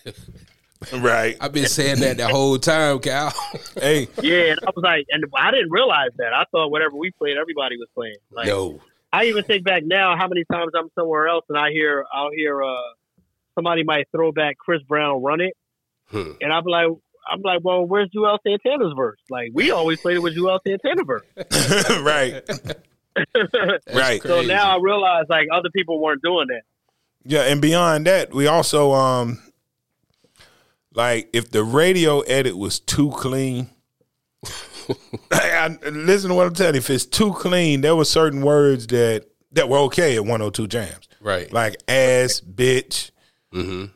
S1: right?
S2: I've been saying that the whole time, Cal.
S1: Hey,
S3: Yeah, and I was like, and I didn't realize that. I thought whatever we played, everybody was playing. Like,
S2: no.
S3: I even think back now how many times I'm somewhere else and I hear I'll hear uh somebody might throw back Chris Brown run it
S2: Hmm.
S3: and I'm like I'm like, well, where's Juelz Santana's verse? Like we always played it with Juelz Santana verse.
S1: right, right.
S3: so now I realize like other people weren't doing that.
S1: Yeah, and beyond that, we also um like if the radio edit was too clean. I, listen to what I'm telling you. If it's too clean, there were certain words that that were okay at 102 Jamz,
S2: Right.
S1: like ass, bitch.
S2: Mm-hmm.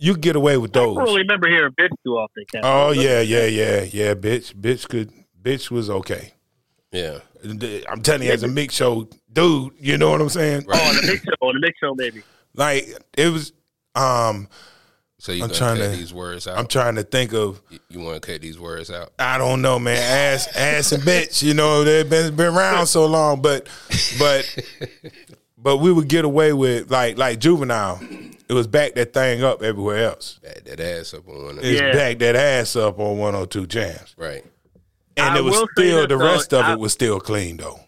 S1: You get away with those.
S3: I
S1: those.
S3: don't really remember hearing bitch too often. Cat.
S1: Oh yeah, yeah, yeah, yeah. Bitch, bitch could, bitch was okay.
S2: Yeah.
S1: I'm telling you, as a mix show dude, you know what I'm saying?
S3: Oh, on the mix show, on the mix show maybe.
S1: Like it was. Um,
S2: So you
S1: I'm
S2: gonna
S1: trying
S2: cut
S1: to-
S2: these words out?
S1: I'm trying to think of.
S2: You- you want to cut these words out?
S1: I don't know, man. Ass, ass, and bitch. You know, they've been been around so long, but, but, but we would get away with like like Juvenile. It was back that thing up everywhere else.
S2: Back that ass up on one. of
S1: It's
S3: Yeah.
S1: back that ass up on 102 Jamz,
S2: Right.
S1: and
S3: I
S1: it was still the
S3: though,
S1: rest of
S3: I-
S1: it was still clean though.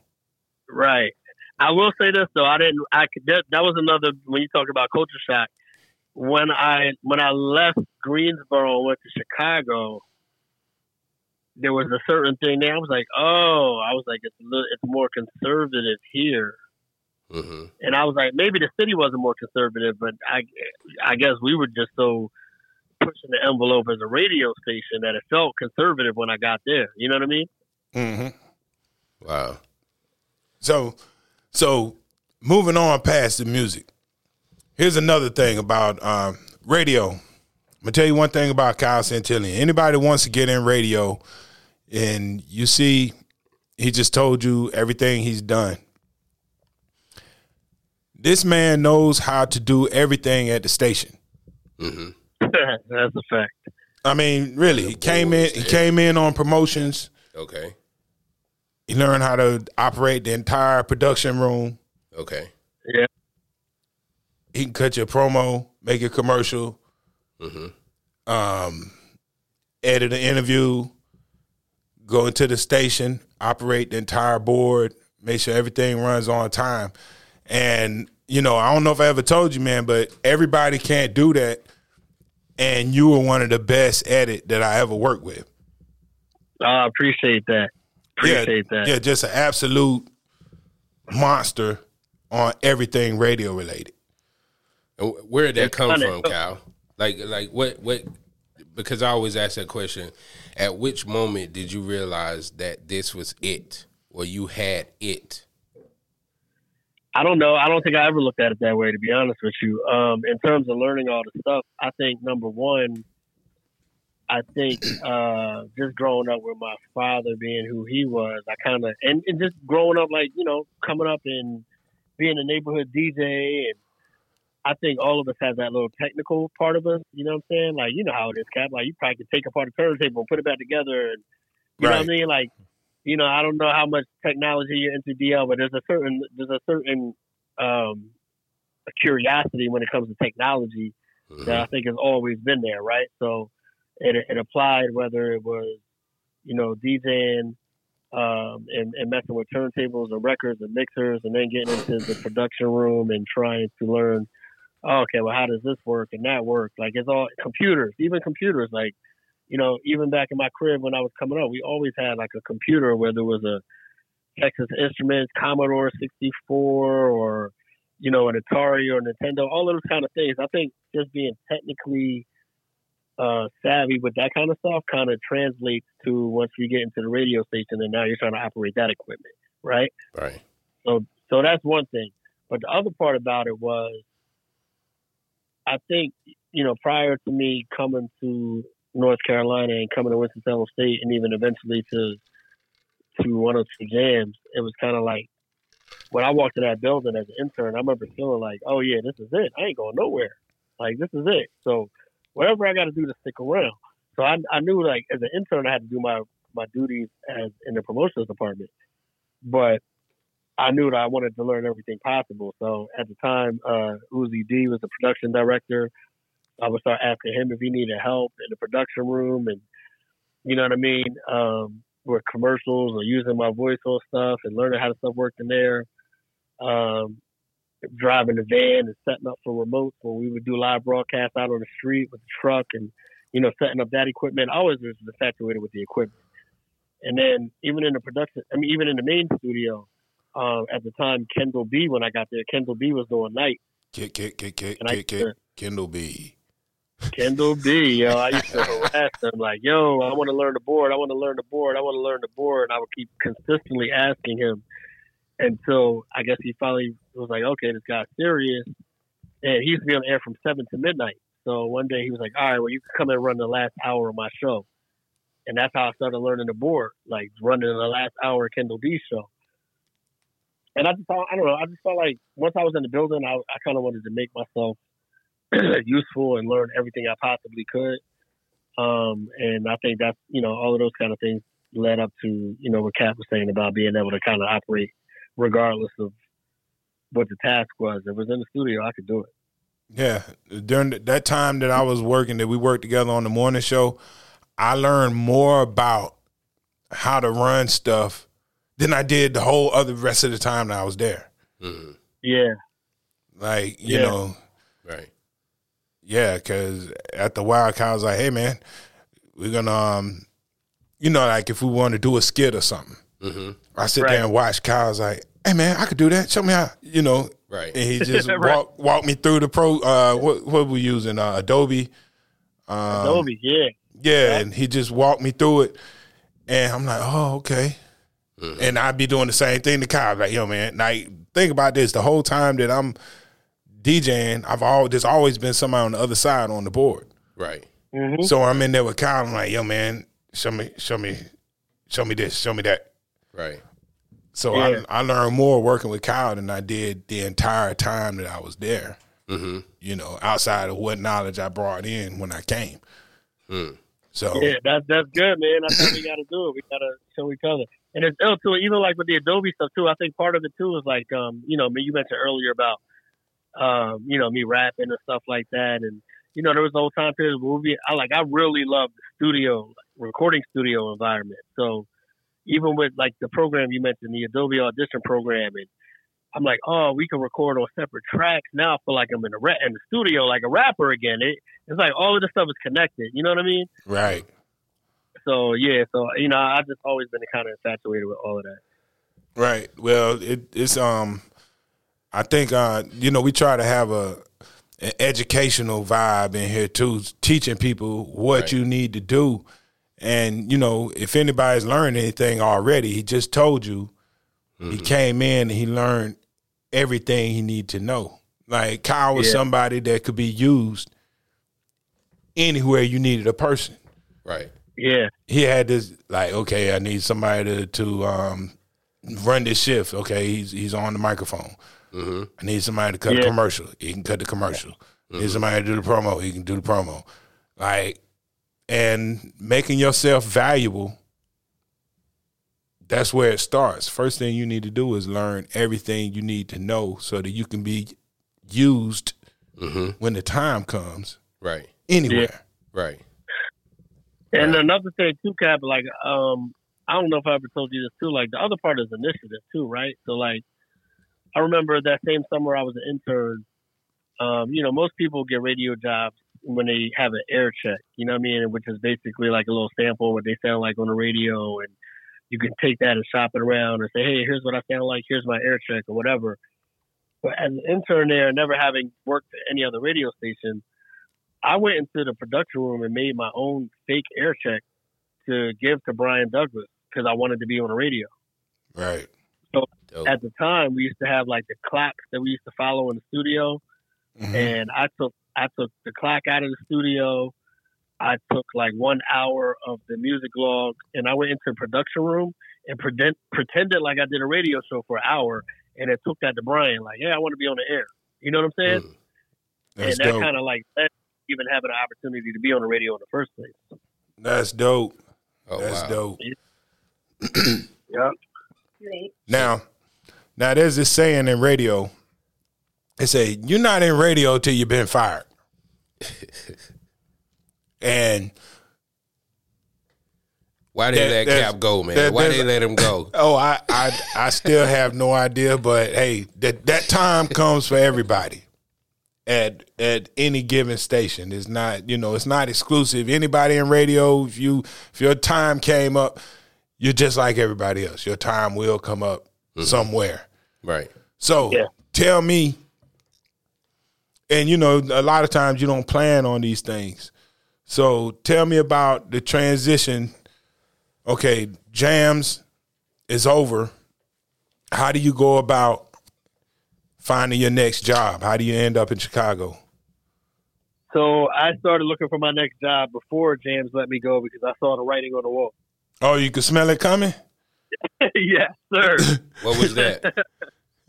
S3: Right. I will say this though. I didn't. I could. That, that was another when you talk about culture shock. When I when I left Greensboro and went to Chicago, there was a certain thing there. I was like, oh, I was like, it's a little, it's more conservative here. Mm-hmm. And I was like, maybe the city wasn't more conservative, but I, I guess we were just so pushing the envelope as a radio station that it felt conservative when I got there. You know what I mean?
S2: Mm-hmm. Wow.
S1: So, so moving on past the music, here's another thing about um, radio. I'm gonna tell you one thing about Kyle Santillian. Anybody wants to get in radio, and you see, he just told you everything he's done. This man knows how to do everything at the station.
S3: Mm-hmm. That's a fact.
S1: I mean, really, he came in. He came in on promotions.
S2: Okay.
S1: He learned how to operate the entire production room.
S2: Okay.
S3: Yeah.
S1: He can cut your promo, make your commercial, mm-hmm. um, edit an interview, go into the station, operate the entire board, make sure everything runs on time. And, you know, I don't know if I ever told you, man, but everybody can't do that. And you were one of the best at it that I ever worked with.
S3: I appreciate that. Appreciate
S1: yeah,
S3: that.
S1: Yeah, just an absolute monster on everything radio related.
S2: Where did that come funny. from, Cal? Like, like what, what? Because I always ask that question. At which moment did you realize that this was it, or you had it?
S3: I don't know. I don't think I ever looked at it that way, to be honest with you. Um, in terms of learning all the stuff, I think number one, I think uh, just growing up with my father being who he was, I kind of and, and just growing up like you know coming up and being a neighborhood DJ and I think all of us have that little technical part of us. You know what I'm saying? Like you know how it is, Cap. Like you probably could take apart a turntable and put it back together, and you right. know what I mean? Like you know I don't know how much technology you're into DL, but there's a certain there's a certain um, a curiosity when it comes to technology mm-hmm. that I think has always been there, right? So it, it applied whether it was, you know, DJing um, and, and messing with turntables and records and mixers and then getting into the production room and trying to learn, oh, okay, well, how does this work and that work? Like it's all computers, even computers. Like, you know, even back in my crib when I was coming up, we always had like a computer where there was a Texas Instruments, Commodore 64, or, you know, an Atari or Nintendo, all those kind of things. I think just being technically uh, savvy with that kind of stuff kind of translates to once you get into the radio station and now you're trying to operate that equipment, right?
S2: Right.
S3: So, so that's one thing. But the other part about it was, I think, you know, prior to me coming to North Carolina and coming to Winston-Salem State and even eventually to to one of the jams, it was kind of like when I walked in that building as an intern, I remember feeling like, oh yeah, this is it. I ain't going nowhere. Like this is it. So whatever I got to do to stick around. So I, I knew like as an intern, I had to do my my duties as in the promotions department, but I knew that I wanted to learn everything possible. So at the time, uh, Uzi D was the production director. I would start asking him if he needed help in the production room, and you know what I mean, um, with commercials or using my voice or stuff, and learning how the stuff worked in there. Um, driving the van and setting up for remotes when we would do live broadcasts out on the street with the truck and you know setting up that equipment. I always was infatuated with the equipment. And then even in the production, I mean, even in the main studio, um, at the time, Kendall B. When I got there, Kendall B. was doing night.
S1: Kick, kick, kick, kick, kick, kick. Kendall B.
S3: Kendall B. Yo, I used to harass them like, "Yo, I want to learn the board. I want to learn the board. I want to learn the board." And I would keep consistently asking him until I guess he finally was like, okay, this guy's serious. And he used to be on air from seven to midnight. So one day he was like, all right, well, you can come and run the last hour of my show. And that's how I started learning the board, like running the last hour of Kendall B show. And I just thought, I don't know, I just felt like once I was in the building, I, I kind of wanted to make myself useful and learn everything I possibly could. Um, and I think that's, you know, all of those kind of things led up to, you know, what Cap was saying about being able to kind of operate regardless of what the task was. If it was in the studio, I could do it.
S1: Yeah, during that time that I was working, that we worked together on the morning show, I learned more about how to run stuff than I did the whole other rest of the time that I was there.
S3: Mm-hmm. Yeah,
S1: like you yeah. know,
S2: right?
S1: Yeah, because at the Wild I was like, "Hey, man, we're gonna, um, you know, like if we want to do a skit or something." Mm-hmm. I sit right. there and watch Kyle's like, hey man, I could do that. Show me how, you know.
S2: Right.
S1: And he just
S3: Right.
S1: walk walk me through the pro. Uh, what what we using? Uh, Adobe. Um,
S3: Adobe, yeah.
S1: Yeah, and he just walked me through it, and I'm like, oh, okay. And I'd be doing the same thing to Kyle, like, yo, man, like, think about this: the whole time that I'm DJing, I've always there's always been somebody on the other side on the board.
S2: Right.
S3: hmm
S1: So I'm in there with Kyle. I'm like, yo, man, show me, show me, show me this, show me that.
S2: Right.
S1: So
S3: Yeah.
S1: I I learned more working with Kyle than I did the entire time that I was there.
S2: Mm-hmm.
S1: You know, outside of what knowledge I brought in when I came.
S2: Mm.
S1: So
S3: Yeah, that's that's good, man. I think we got to do it. We got to show each other, and it's ill too. Even like with the Adobe stuff too. I think part of it too is like, um, you know, I mean, you mentioned earlier about, um, you know, me rapping and stuff like that, and you know, there was old time period movie. I like, I really love the studio, recording studio environment. So even with like the program you mentioned, the Adobe Audition program, and I'm like, oh, we can record on separate tracks. Now I feel like I'm in a ra- in the studio like a rapper again. It, it's like all of this stuff is connected. You know what I mean?
S1: right.
S3: So yeah, so you know, I've just always been kind of infatuated with all of that.
S1: Right. Well, it, it's um, I think uh, you know, we try to have a an educational vibe in here too, teaching people what
S2: Right.
S1: you need to do. And you know, if anybody's learned anything already, he just told you. He came in and he learned everything he needed to know. Like Kyle was
S3: Yeah.
S1: somebody that could be used anywhere you needed a person
S2: Right.
S3: Yeah,
S1: he had this like, okay, I need somebody to, to um, run this shift. Okay, he's he's on the microphone.
S2: Mm-hmm.
S1: I need somebody to cut a commercial. He can cut the commercial. Need somebody to do the promo. He can do the promo. Like, and making yourself valuable. That's where it starts. First thing you need to do is learn everything you need to know so that you can be used
S2: Mm-hmm.
S1: when the time comes
S2: Right.
S1: anywhere.
S2: Right.
S3: and
S2: Right.
S3: another thing too, Cap. Like, um, I don't know if I ever told you this too. Like, the other part is initiative too, right? So like, I remember that same summer I was an intern. Um, you know, most people get radio jobs when they have an air check. You know what I mean? Which is basically like a little sample of what they sound like on the radio, and you can take that and shop it around and say, hey, here's what I sound like. Here's my air check or whatever. But as an intern there, never having worked at any other radio station, I went into the production room and made my own fake air check to give to Brian Douglas because I wanted to be on the radio.
S1: Right.
S2: Dope.
S3: At the time, we used to have like the clocks that we used to follow in the studio,
S1: Mhm.
S3: and I took I took the clock out of the studio. I took like one hour of the music log, and I went into the production room and pretend, pretended like I did a radio show for an hour, and it took that to Brian, like, "Yeah, I want to be on the air." You know what I'm saying?
S2: Mm.
S1: That's
S3: and that kind of like led even having an opportunity to be on the radio in the first place.
S1: That's dope.
S2: Oh
S1: That's
S2: wow.
S1: dope.
S3: Yeah.
S1: Now, now there's this saying in radio. They say you're not in radio till you've been fired. and
S2: Why did
S1: There-
S2: that
S1: there's-
S2: cap go, man?
S1: there-
S2: Why
S1: there's
S2: they let him go?
S1: oh, I, I I still have no idea, but hey, that that time comes for everybody at at any given station. It's not you know it's not exclusive. Anybody in radio, if you if your time came up, you're just like everybody else. Your time will come up mm-hmm. somewhere.
S2: Right.
S1: So
S3: Yeah.
S1: tell me, and you know, a lot of times you don't plan on these things. So tell me about the transition. Okay, Jamz is over. How do you go about finding your next job? How do you end up in Chicago?
S3: So I started looking for my next job before Jamz let me go because I saw the writing on the wall.
S1: Oh, you can smell it coming?
S3: yes, sir.
S2: What was that?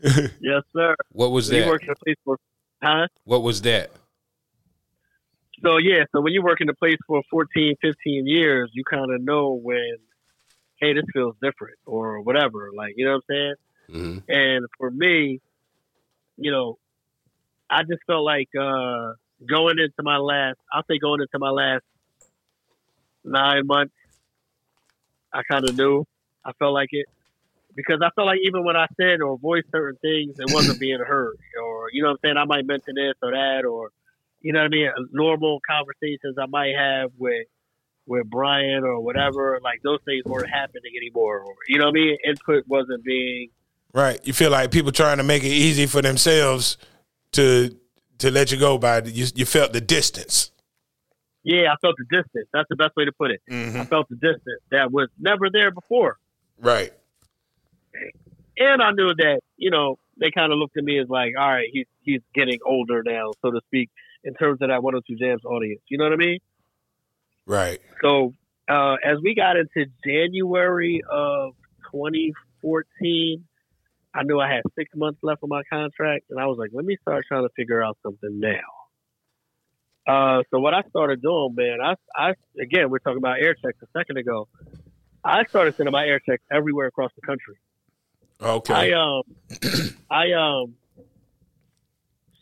S3: yes, sir.
S2: What was
S3: You
S2: that?
S3: work in a place for, huh?
S2: What was that?
S3: So yeah, so when you work in a place for 14, 15 years, you kind of know when, hey, this feels different or whatever. Like, you know what I'm saying?
S2: hmm
S3: And for me, you know, I just felt like uh, going into my last, I'll say going into my last nine months, I kind of knew. I felt like it because I felt like even when I said or voiced certain things, it wasn't being heard. Or, you know what I'm saying? I might mention this or that or, you know what I mean? Normal conversations I might have with with Brian or whatever, like those things weren't happening anymore. Or, you know what I mean? Input wasn't being
S1: Right. You feel like people trying to make it easy for themselves to to let you go by you you felt the distance.
S3: Yeah, I felt the distance. That's the best way to put it.
S1: Mm-hmm.
S3: I felt the distance that was never there before.
S1: Right.
S3: And I knew that, you know, they kind of looked at me as like, all right, he's he's getting older now, so to speak, in terms of that 102 Jamz audience. You know what I mean?
S1: Right.
S3: So uh, as we got into January of 2014, I knew I had six months left on my contract, and I was like, let me start trying to figure out something now. Uh, so what I started doing, man, I, I again, we're talking about air checks a second ago. I started sending my air checks everywhere across the country.
S1: Okay.
S3: I um, I um,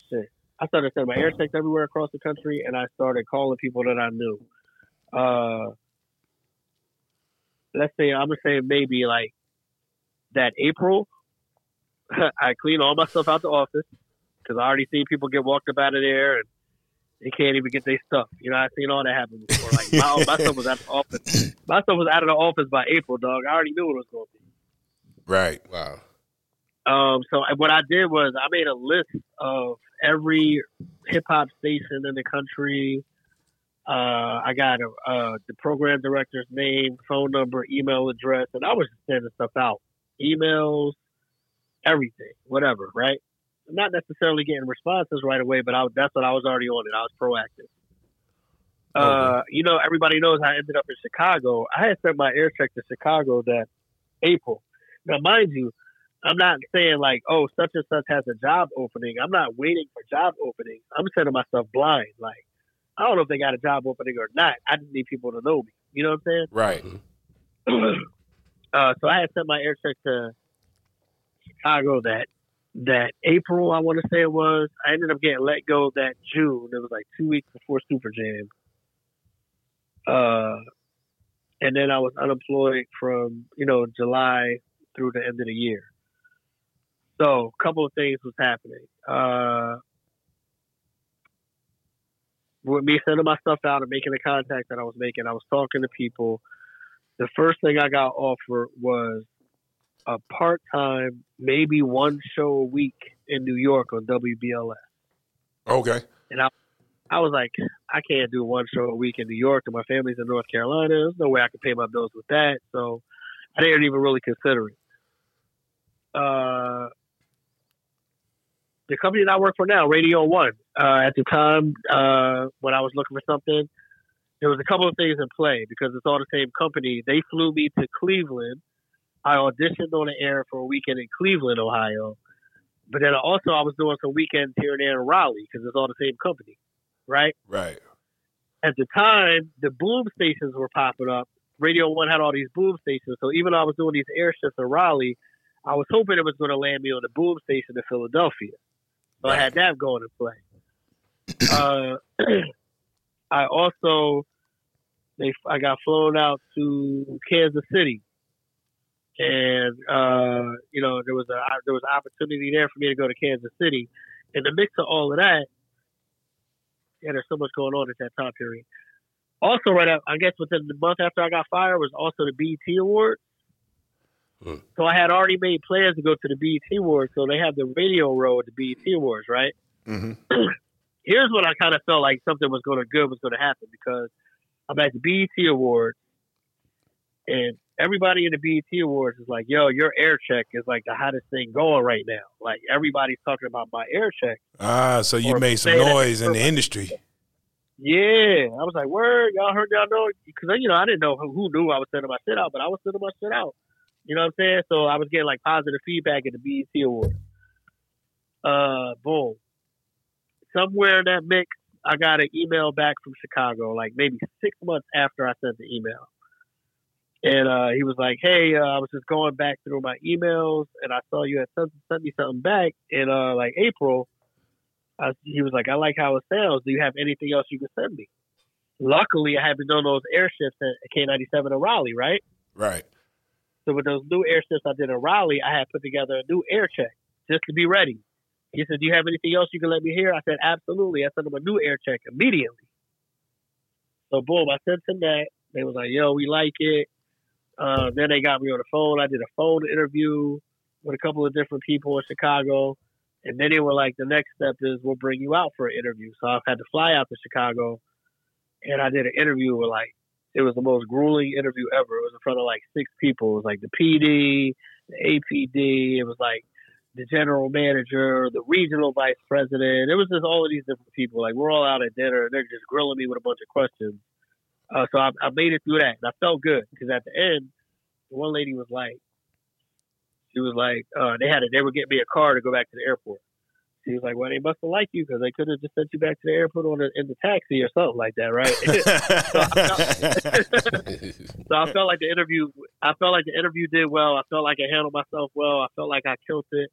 S3: shit. I started sending my air checks everywhere across the country, and I started calling people that I knew. Uh, let's say I'm gonna say maybe like that April. I clean all my stuff out the office because I already seen people get walked up out of there and they can't even get their stuff. You know, I've seen all that happen before. Like my, my stuff was out of the office. My stuff was out of the office by April, dog. I already knew what it was going to be.
S1: Right.
S2: Wow.
S3: Um, so what I did was I made a list of every hip hop station in the country. Uh, I got a, uh, the program director's name, phone number, email address, and I was just sending stuff out, emails, everything, whatever, right? Not necessarily getting responses right away, but I, that's what I was already on it. I was proactive. Uh, you know, everybody knows I ended up in Chicago. I had sent my air check to Chicago that April. Now, mind you, I'm not saying like, oh, such and such has a job opening. I'm not waiting for job openings. I'm sending myself blind. Like, I don't know if they got a job opening or not. I just need people to know me. You know what I'm saying?
S1: Right.
S3: uh, so I had sent my air check to Chicago that that April, I want to say it was. I ended up getting let go that June. It was like two weeks before Super Jam. Uh, and then I was unemployed from you know July through the end of the year. So a couple of things was happening. Uh, with me sending my stuff out and making the contact that I was making, I was talking to people. The first thing I got offered was a part time, maybe one show a week in New York on WBLS.
S1: Okay.
S3: And I, I was like, I can't do one show a week in New York, and my family's in North Carolina. There's no way I could pay my bills with that. So I didn't even really consider it. Uh, the company that I work for now, Radio One, uh, at the time uh, when I was looking for something, there was a couple of things in play because it's all the same company. They flew me to Cleveland. I auditioned on the air for a weekend in Cleveland, Ohio. But then also I was doing some weekends here and there in Raleigh because it's all the same company, right?
S1: Right.
S3: At the time, the boom stations were popping up. Radio One had all these boom stations. So even though I was doing these air shifts in Raleigh, I was hoping it was going to land me on the boom station in Philadelphia. So I had that going to play. Uh, I also they I got flown out to Kansas City, and uh, you know there was a there was an opportunity there for me to go to Kansas City. In the mix of all of that, yeah, there's so much going on at that time period. Also, right up, I guess within the month after I got fired was also the BET Awards. So I had already made plans to go to the BET Awards. So they have the radio row at the BET Awards, right?
S1: Mm-hmm.
S3: Here's what I kind of felt like something was going to good was going to happen because I'm at the BET Awards, and everybody in the BET Awards is like, "Yo, your air check is like the hottest thing going right now." Like everybody's talking about my air check.
S1: Ah, so you
S3: Or
S1: made some noise in the industry.
S3: Yeah, I was like, "Word, y'all heard y'all know?" Because you know I didn't know who, who knew I was sending my shit out, but I was sending my shit out. You know what I'm saying? So I was getting like positive feedback at the BET Awards. Uh, boom. Somewhere in that mix, I got an email back from Chicago, like maybe six months after I sent the email. And uh, he was like, "Hey, uh, I was just going back through my emails, and I saw you had sent, sent me something back in uh, like April." I, he was like, "I like how it sounds. Do you have anything else you can send me?" Luckily, I had been doing those air shifts at K97 in Raleigh, right?
S1: Right.
S3: So with those new air shifts I did in Raleigh, I had put together a new air check just to be ready. He said, "Do you have anything else you can let me hear?" I said, "Absolutely." I sent him a new air check immediately. So boom, I sent him that. They was like, "Yo, we like it." Uh, then they got me on the phone. I did a phone interview. with a couple of different people in Chicago. And then they were like, the next step is we'll bring you out for an interview. So I've had to fly out to Chicago and I did an interview with like, it was the most grueling interview ever. It was in front of like six people. It was like the PD, the APD. It was like the general manager, the regional vice president. It was just all of these different people. Like we're all out at dinner and they're just grilling me with a bunch of questions. Uh, so I, I made it through that and I felt good because at the end, one lady was like, she was like, uh, they had it. They were getting me a car to go back to the airport. She was like, well, they must have liked you because they could have just sent you back to the airport on in the taxi or something like that, right? so, I felt, so I felt like the interview, I felt like the interview did well. I felt like I handled myself well. I felt like I killed it.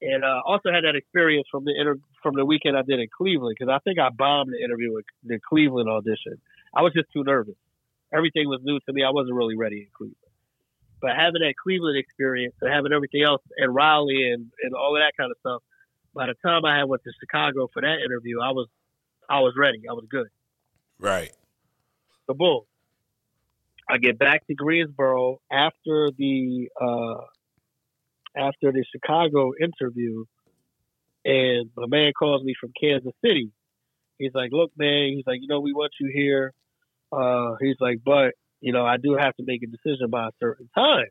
S3: And uh, also had that experience from the inter- from the weekend I did in Cleveland because I think I bombed the interview with the Cleveland audition. I was just too nervous. Everything was new to me. I wasn't really ready in Cleveland. But having that Cleveland experience and having everything else and Raleigh and, and all of that kind of stuff, by the time I had went to Chicago for that interview, I was I was ready. I was good.
S1: Right.
S3: So boom. I get back to Greensboro after the uh, after the Chicago interview, and my man calls me from Kansas City. He's like, "Look, man," he's like, "You know, we want you here." Uh, he's like, "But you know, I do have to make a decision by a certain time."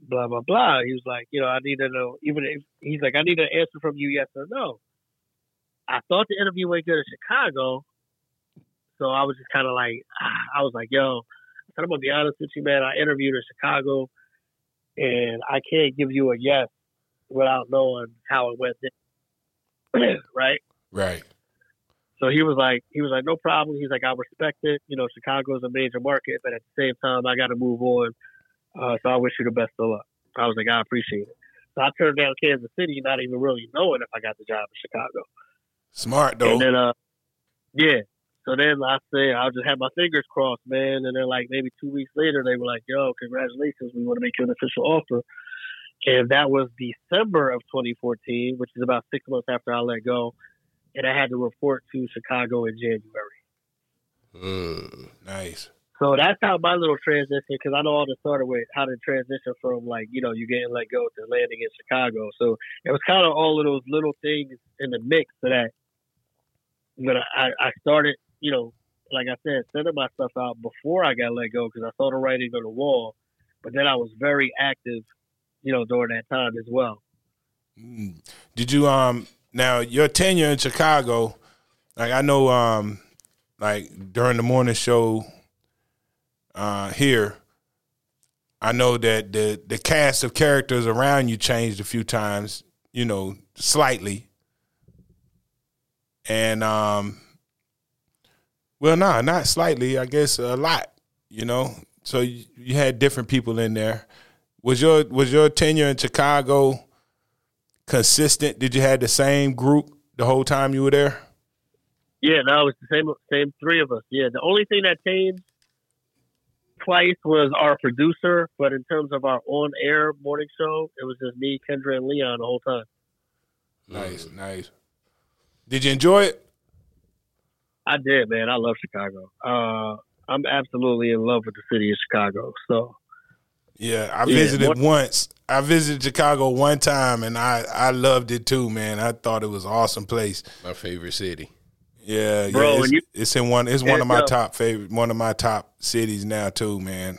S3: Blah blah blah. He was like, "You know, I need to know." Even if he's like, "I need an answer from you, yes or no." I thought the interview went good in Chicago, so I was just kind of like, ah, I was like, "Yo." I'm gonna be honest with you, man. I interviewed in Chicago and I can't give you a yes without knowing how it went. right?
S1: Right.
S3: So he was like, he was like, no problem. He's like, I respect it. You know, Chicago's a major market, but at the same time, I got to move on. Uh, so I wish you the best of luck. I was like, I appreciate it. So I turned down Kansas City, not even really knowing if I got the job in Chicago.
S1: Smart though.
S3: And then, uh, yeah. So then I said, I'll just have my fingers crossed, man. And then, like, maybe two weeks later, they were like, yo, congratulations. We want to make you an official offer. And that was December of 2014, which is about six months after I let go. And I had to report to Chicago in January.
S2: Mm.
S1: nice.
S3: So that's how my little transition, because I know all this started with how to transition from like, you know, you getting let go to landing in Chicago. So it was kind of all of those little things in the mix of that. But I, I started, you know, like I said, sending my stuff out before I got let go because I saw the writing on the wall. But then I was very active, you know, during that time as well.
S1: Mm. Did you um now your tenure in Chicago? Like I know um like during the morning show uh here, I know that the the cast of characters around you changed a few times, you know, slightly. And um well, nah, not slightly, I guess a lot, you know. So you, you had different people in there. Was your was your tenure in Chicago consistent? Did you have the same group the whole time you were there?
S3: Yeah, no, it was the same same three of us. Yeah, the only thing that changed twice was our producer, but in terms of our on air morning show, it was just me, Kendra, and Leon the whole time.
S1: Nice, nice. Did you enjoy it?
S3: I did, man. I love Chicago. Uh, I'm absolutely in love with the city of Chicago. So
S1: Yeah, I visited
S3: what-
S1: once. I visited Chicago one time, and I I loved it too, man. I thought it was an awesome place.
S2: My favorite city.
S1: Yeah,
S3: Bro,
S1: yeah. It's,
S3: you-
S1: it's in one. It's one of my
S3: Yeah.
S1: top favorite. One of my top cities now too, man.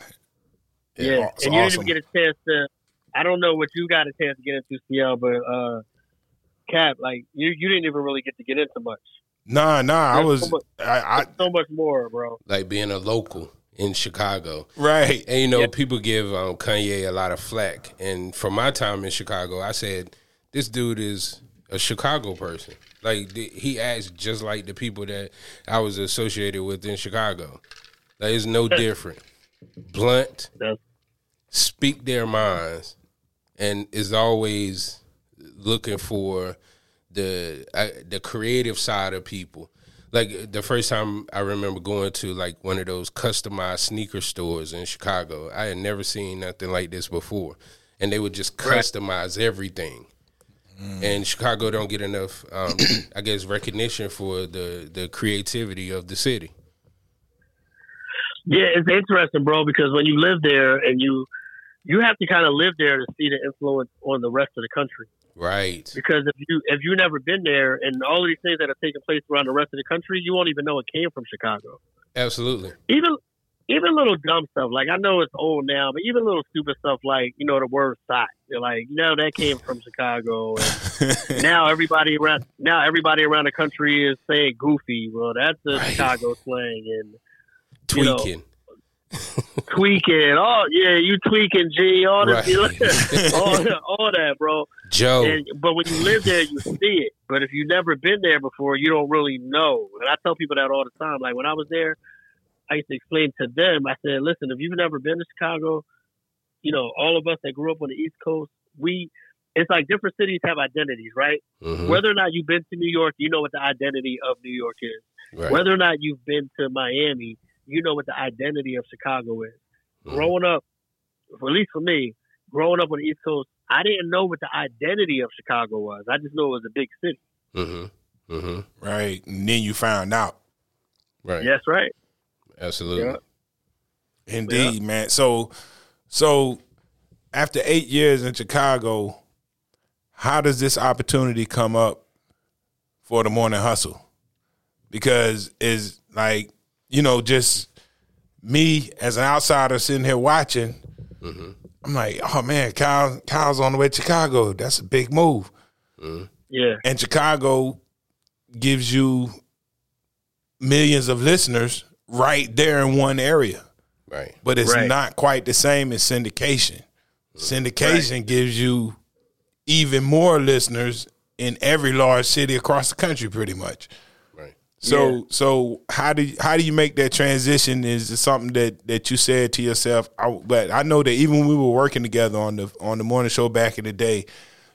S3: yeah,
S1: it's
S3: and you
S1: awesome.
S3: didn't even get a chance to. I don't know what you got a chance to get into DL, but uh, Cap, like you, you didn't even really get to get into much.
S1: Nah, nah. I was.
S3: so much-
S1: I, I
S3: So much more, bro.
S2: Like being a local in Chicago.
S1: right.
S2: And you know,
S3: Yeah.
S2: people give um, Kanye a lot of flack. And from my time in Chicago, I said, this dude is a Chicago person. Like, th- he acts just like the people that I was associated with in Chicago. Like, it's no different. Blunt,
S3: That's,
S2: speak their minds, and is always looking for the uh, the creative side of people. Like the first time I remember going to like one of those customized sneaker stores in Chicago, I had never seen nothing like this before, and they would just customize everything. And Chicago don't get enough, um, I guess, recognition for the the creativity of the city.
S3: yeah, it's interesting, bro, because when you live there and you you have to kind of live there to see the influence on the rest of the country.
S2: Right.
S3: Because if you if you never been there and all of these things that are taking place around the rest of the country, you won't even know it came from Chicago.
S2: Absolutely.
S3: Even even little dumb stuff like I know it's old now, but even little stupid stuff like you know the word "thought." They're like, you know, that came from Chicago. And now everybody around now everybody around the country is saying "goofy." Well, that's the
S2: Right.
S3: Chicago slang and you know,
S2: Tweaking.
S3: Oh yeah, you tweaking, G. All this,
S2: Right.
S3: all, all that, bro.
S2: Joe.
S3: And, but when you live there, you see it. But if you've never been there before, you don't really know. And I tell people that all the time. Like when I was there, I used to explain to them. I said, "Listen, if you've never been to Chicago, you know, all of us that grew up on the East Coast, we." It's like different cities have identities, right?
S2: Mhm.
S3: Whether or not you've been to New York, you know what the identity of New York is.
S2: Right.
S3: Whether or not you've been to Miami, you know what the identity of Chicago is.
S2: Mhm.
S3: Growing up, at least for me, growing up on the East Coast, I didn't know what the identity of Chicago was. I just knew it was a big city.
S2: Mhm. Mhm.
S1: right. And then you found out.
S2: Right.
S3: Yes, right.
S2: Absolutely.
S3: Yeah.
S1: Indeed, man. So, so after eight years in Chicago, how does this opportunity come up for the morning hustle? Because is like you know just me as an outsider sitting here watching. Mm-hmm. I'm like, oh man, Kyle, Kyle's on the way to Chicago. That's a big move. Mm-hmm.
S3: Yeah.
S1: And Chicago gives you millions of listeners right there in one area
S2: Right.
S1: but it's
S3: Right.
S1: not quite the same as syndication. Mm-hmm. Syndication gives you even more listeners in every large city across the country, pretty much. So,
S3: Yeah.
S1: so how do you, how do you make that transition? Is it something that that you said to yourself? I, but I know that even when we were working together on the on the morning show back in the day,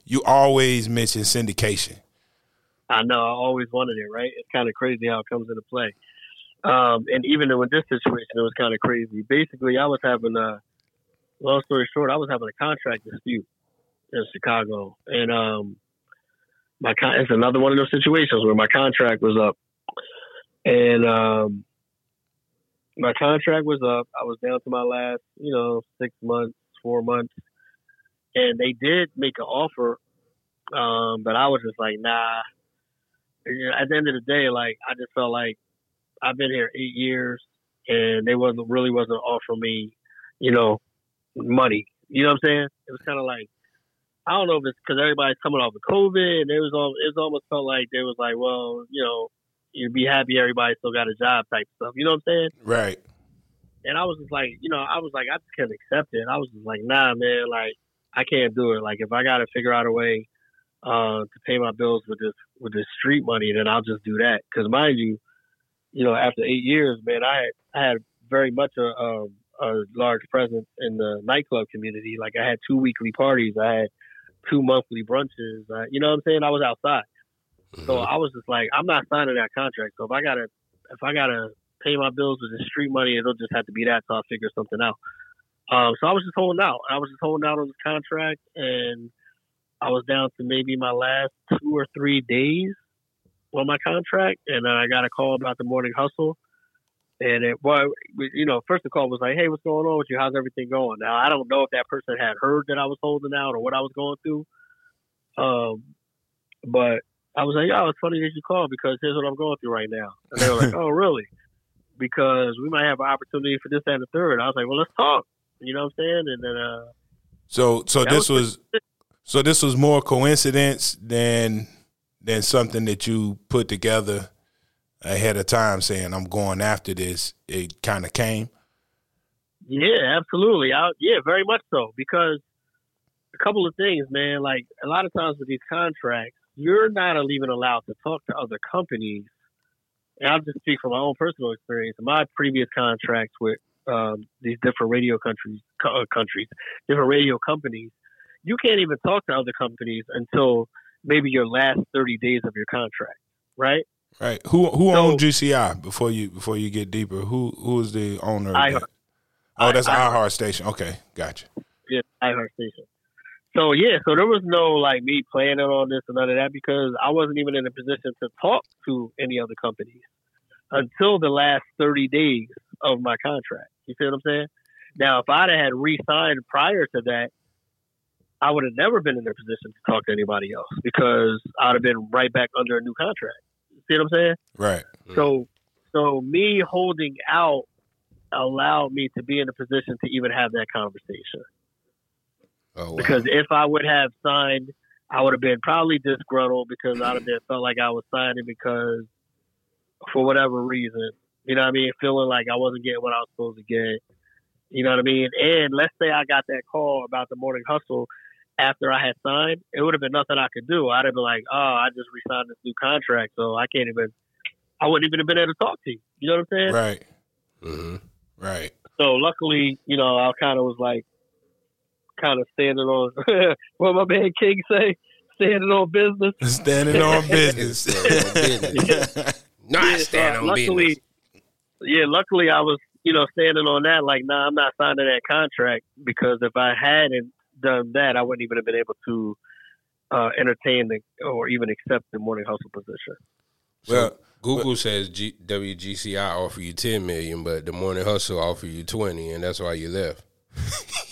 S1: you always mentioned syndication.
S3: I know. I always wanted it, right? It's kind of crazy how it comes into play. Um, and even in this situation, it was kind of crazy. Basically, I was having a long story short, I was having a contract dispute in Chicago, and um, my con- it's another one of those situations where my contract was up, and um, my contract was up. I was down to my last, you know, six months, four months, and they did make an offer, um, but I was just like, nah. At the end of the day, like I just felt like I've been here eight years, and they wasn't really wasn't offering me, you know, money. You know what I'm saying? It was kind of like I don't know if it's because everybody's coming off of COVID, and it was all it was almost felt like they was like, well, you know, you'd be happy everybody still got a job type stuff. You know what I'm saying?
S1: Right.
S3: And I was just like, you know, I was like, I just couldn't accept it. I was just like, nah, man, like I can't do it. Like if I got to figure out a way uh, to pay my bills with this with this street money, then I'll just do that. Because mind you, you know, after eight years, man, I had I had very much a, a a large presence in the nightclub community. Like I had two weekly parties, I had two monthly brunches. Uh, you know what I'm saying? I was outside. So
S2: Mhm.
S3: I was just like, I'm not signing that contract. So if I gotta, if I gotta pay my bills with the street money, it'll just have to be that. So I'll figure something out. Um, so I was just holding out. I was just holding out on this contract, and I was down to maybe my last two or three days on my contract, and then I got a call about the morning hustle. And it well, you know, first the call was like, "Hey, what's going on with you? How's everything going?" Now I don't know if that person had heard that I was holding out or what I was going through. Um, but I was like, "Oh, it's funny that you called because here's what I'm going through right now." And they were like, "Oh, really?" Because we might have an opportunity for this and the third. I was like, "Well, let's talk." You know what I'm saying? And then, uh,
S1: So, so this
S3: was-
S1: was, so this was more coincidence than than something that you put together ahead of time, saying I'm going after this. It kind of came.
S3: Yeah, absolutely. I, yeah, very much so. Because a couple of things, man. Like a lot of times with these contracts, you're not even allowed to talk to other companies. And I'll just speak from my own personal experience. My previous contracts with um, these different radio countries, co- uh, countries, different radio companies, you can't even talk to other companies until maybe your last 30 days of your contract, right?
S1: Right. Who who
S3: So-
S1: owned GCI before you before you get deeper? Who who is the owner? That? Oh, that's
S3: I-
S1: iHeart Station. Okay, gotcha.
S3: yeah, iHeart Station. So yeah, so there was no like me planning on this and none of that because I wasn't even in a position to talk to any other companies until the last thirty days of my contract. You see what I'm saying? Now, if I'd have had re-signed prior to that, I would have never been in a position to talk to anybody else because I'd have been right back under a new contract. You See what I'm saying?
S1: Right. Mm.
S3: So, so me holding out allowed me to be in a position to even have that conversation.
S2: Oh, wow.
S3: Because if I would have signed, I would have been probably disgruntled because I'd have been felt like I was signing because for whatever reason, you know what I mean, feeling like I wasn't getting what I was supposed to get. You know what I mean? And let's say I got that call about the morning hustle after I had signed, it would have been nothing I could do. I'd have been like, oh, I just re-signed this new contract, so I can't even, I wouldn't even have been able to talk to you. You know what I'm saying?
S1: Right.
S2: hmm
S1: Right.
S3: So luckily, you know, I kind of was like, kind of standing on what my man King say, standing on business.
S1: Standing on business.
S2: Not
S3: Yeah,
S2: stand
S3: so
S2: on
S3: luckily,
S2: business.
S3: yeah, luckily I was, you know, standing on that. Like, nah, I'm not signing that contract because if I hadn't done that, I wouldn't even have been able to uh, entertain the, or even accept the morning hustle position.
S1: well,
S2: Google says G- WGCI offer you ten million, but the Morning Hustle offer you twenty, and that's why you left.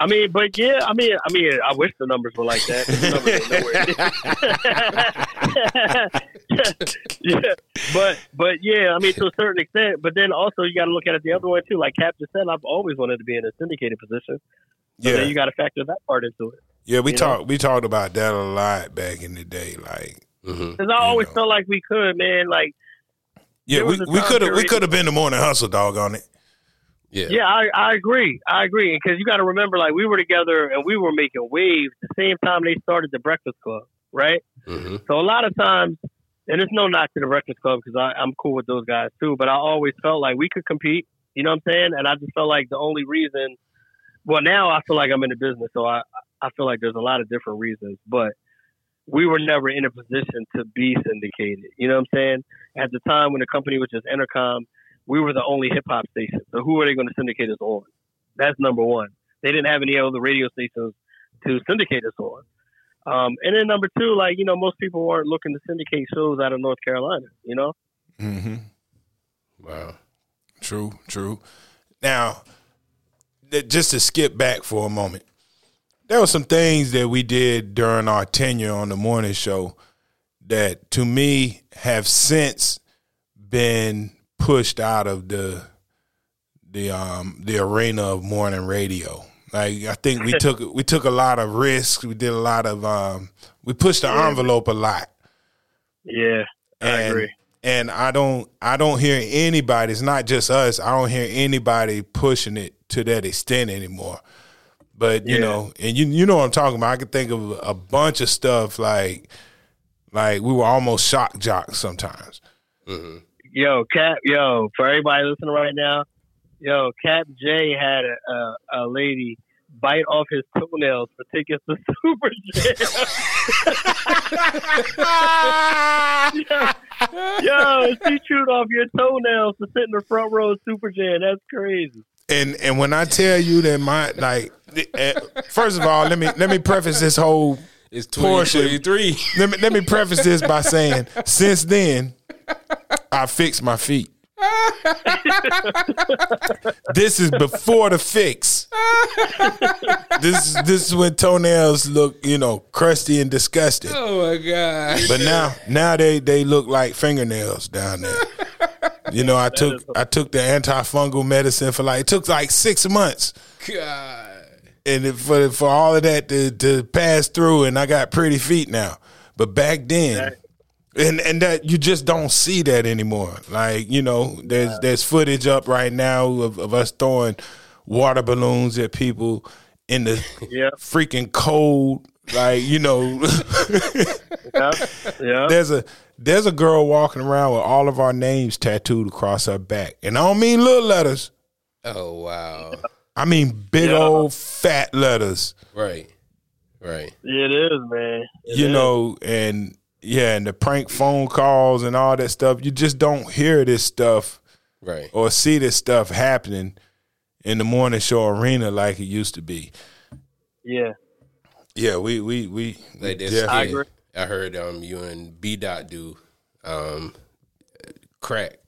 S3: I mean, but yeah, I mean, I mean, I wish the numbers were like that. The numbers ain't nowhere. yeah, but but yeah, I mean, to a certain extent. But then also, you got to look at it the other way too. Like Cap just said, I've always wanted to be in a syndicated position. So
S1: yeah.
S3: then you got to factor that part into it.
S1: Yeah, we talked we talked about that a lot back in the day. Like,
S2: mm-hmm.
S3: Because I always
S1: know.
S3: felt like we could, man. Like,
S1: yeah, we we could have we could have been the morning hustle dog on it.
S2: Yeah.
S3: yeah, I, I agree. I agree. Because you got to remember, like, we were together and we were making waves the same time they started the Breakfast Club, right?
S2: hmm
S3: So a lot of times, and it's no knock to the Breakfast Club because I'm cool with those guys too. But I always felt like we could compete. You know what I'm saying? And I just felt like the only reason. Well, now I feel like I'm in the business, so I I feel like there's a lot of different reasons, but we were never in a position to be syndicated. You know what I'm saying? At the time when the company was just Entercom, we were the only hip hop station. So who are they going to syndicate us on? That's number one. They didn't have any other radio stations to syndicate us on. Um, and then number two, like you know, most people weren't looking to syndicate shows out of North Carolina. You know,
S1: Mm-hmm.
S2: Wow.
S1: True, true. Now, th- just to skip back for a moment, there were some things that we did during our tenure on the morning show that, to me, have since been pushed out of the the um the arena of morning radio. Like I think we took we took a lot of risks. We did a lot of um we pushed the
S3: Yeah.
S1: envelope a lot
S3: yeah, I
S1: and,
S3: agree.
S1: And I don't I don't hear anybody, it's not just us, I don't hear anybody pushing it to that extent anymore. But you
S3: Yeah.
S1: know, and you you know what I'm talking about. I can think of a bunch of stuff like like we were almost shock jocks sometimes.
S2: hmm
S3: Yo, Cap, yo, for everybody listening right now, yo, Cap J had a, a, a lady bite off his toenails for tickets to Super Jam. yo, she chewed off your toenails to sit in the front row of Super Jam. That's crazy.
S1: And and when I tell you that my like eh, first of all, let me let me preface this whole
S2: It's
S1: Portion.
S2: 2023.
S1: let me let me preface this by saying since then I fixed my feet. this is before the fix. This this is when toenails look, you know, crusty and disgusting.
S2: Oh my god.
S1: But now now they they look like fingernails down there. You know, I took I took the antifungal medicine for like it took like six months
S2: God.
S1: And for for all of that to, to pass through, and I got pretty feet now. But back then, and and that you just don't see that anymore. Like you know, there's there's footage up right now of, of us throwing water balloons at people in the
S3: Yeah,
S1: freaking cold. Like you know,
S3: yeah, yeah.
S1: there's a there's a girl walking around with all of our names tattooed across her back, and I don't mean little letters.
S2: Oh wow.
S1: I mean big
S3: Yeah.
S1: old fat letters.
S2: Right. Right.
S3: It is, man. It
S1: you
S3: is.
S1: know, and yeah, and the prank phone calls and all that stuff. You just don't hear this stuff
S2: Right.
S1: or see this stuff happening in the morning show arena like it used to be.
S3: Yeah,
S1: Yeah, we we we
S2: Like this.
S1: yeah.
S3: I
S2: I,
S3: agree.
S2: I heard um you and B Dot do um crack.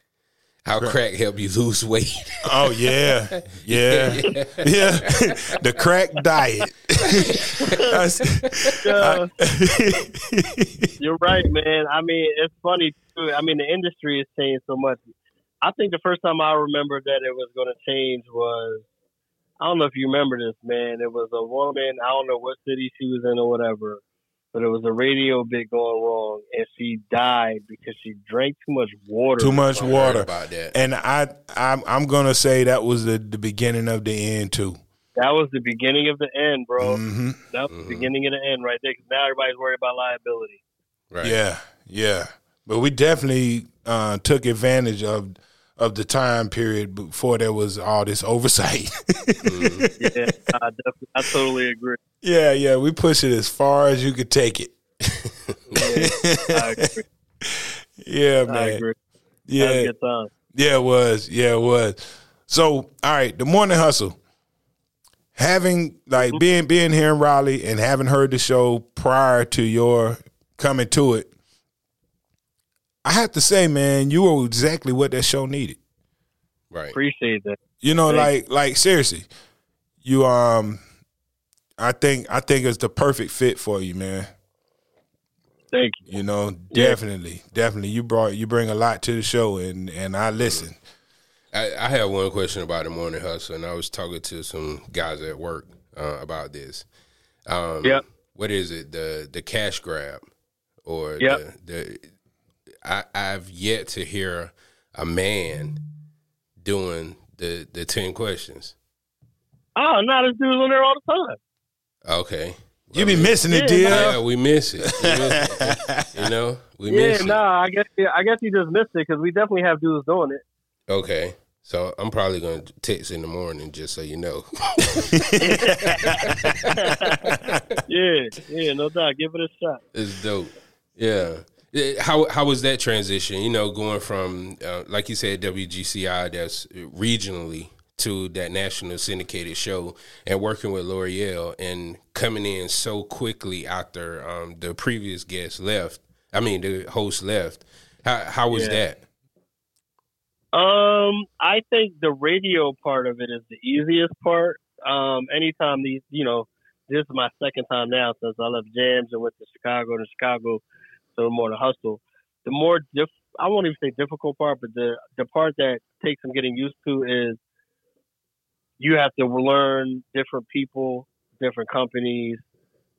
S2: How crack help you lose weight?
S1: Oh yeah, yeah, yeah. the crack diet.
S3: Uh, you're right, man. I mean, it's funny too. I mean, the industry has changed so much. I think the first time I remember that it was going to change was I don't know if you remember this, man. It was a woman. I don't know what city she was in or whatever, but it was a radio bit going wrong, and she died because she drank too much water.
S1: Too much water.
S2: about that.
S1: And I, I'm, I'm gonna say that was the, the beginning of the end too.
S3: That was the beginning of the end, bro.
S1: hmm
S3: That was
S2: Mhm.
S3: the beginning of the end right there. 'cause now everybody's worried about liability.
S2: Right.
S1: Yeah, yeah. But we definitely uh, took advantage of of the time period before there was all this oversight.
S3: Yeah, I definitely, I totally agree.
S1: Yeah, yeah. We push it as far as you could take it.
S3: Yeah, I agree.
S1: yeah,
S3: I
S1: man.
S3: agree. That was a
S1: Yeah,
S3: good time.
S1: yeah, it was. Yeah, it was. So, all right, the morning hustle. Having like being being here in Raleigh and having heard the show prior to your coming to it, I have to say, man, you were exactly what that show needed.
S2: Right.
S1: Mm-hmm.
S3: Appreciate that.
S1: You know,
S3: Thank
S1: like like seriously, you um, I think I think it's the perfect fit for you, man.
S3: Thank you.
S1: You know,
S3: Yeah.
S1: definitely, definitely. You brought you bring a lot to the show, and and I listen.
S2: I, I have one question about the morning hustle, and I was talking to some guys at work uh, about this. Um,
S3: Yep.
S2: What is it? The the cash grab, or
S3: Yep.
S2: the, the I, I've yet to hear a man doing the the ten questions.
S3: Oh, no, this dude's on there all the time.
S2: Okay.
S1: You be missing it,
S3: Yeah,
S1: dear.
S2: Yeah, we miss it. We miss it. you know, we
S3: Yeah,
S2: miss it.
S3: nah, I guess I guess you just missed it because we definitely have dudes doing it.
S2: Okay. So I'm probably going to text in the morning just so you know.
S3: Yeah, yeah, no doubt. Give it a shot.
S2: It's dope. Yeah. Yeah, How how was that transition? You know, going from uh, like you said WGCI that's regionally to that national syndicated show and working with Lore'l and coming in so quickly after um, the previous guest left. I mean, the host left. How how was
S3: Yeah.
S2: that?
S3: Um, I think the radio part of it is the easiest part. Um, anytime these, you know, this is my second time now since I left Jamz and went to Chicago to Chicago, so more the hustle. The more diff, I won't even say difficult part, but the the part that takes some getting used to is you have to learn different people, different companies,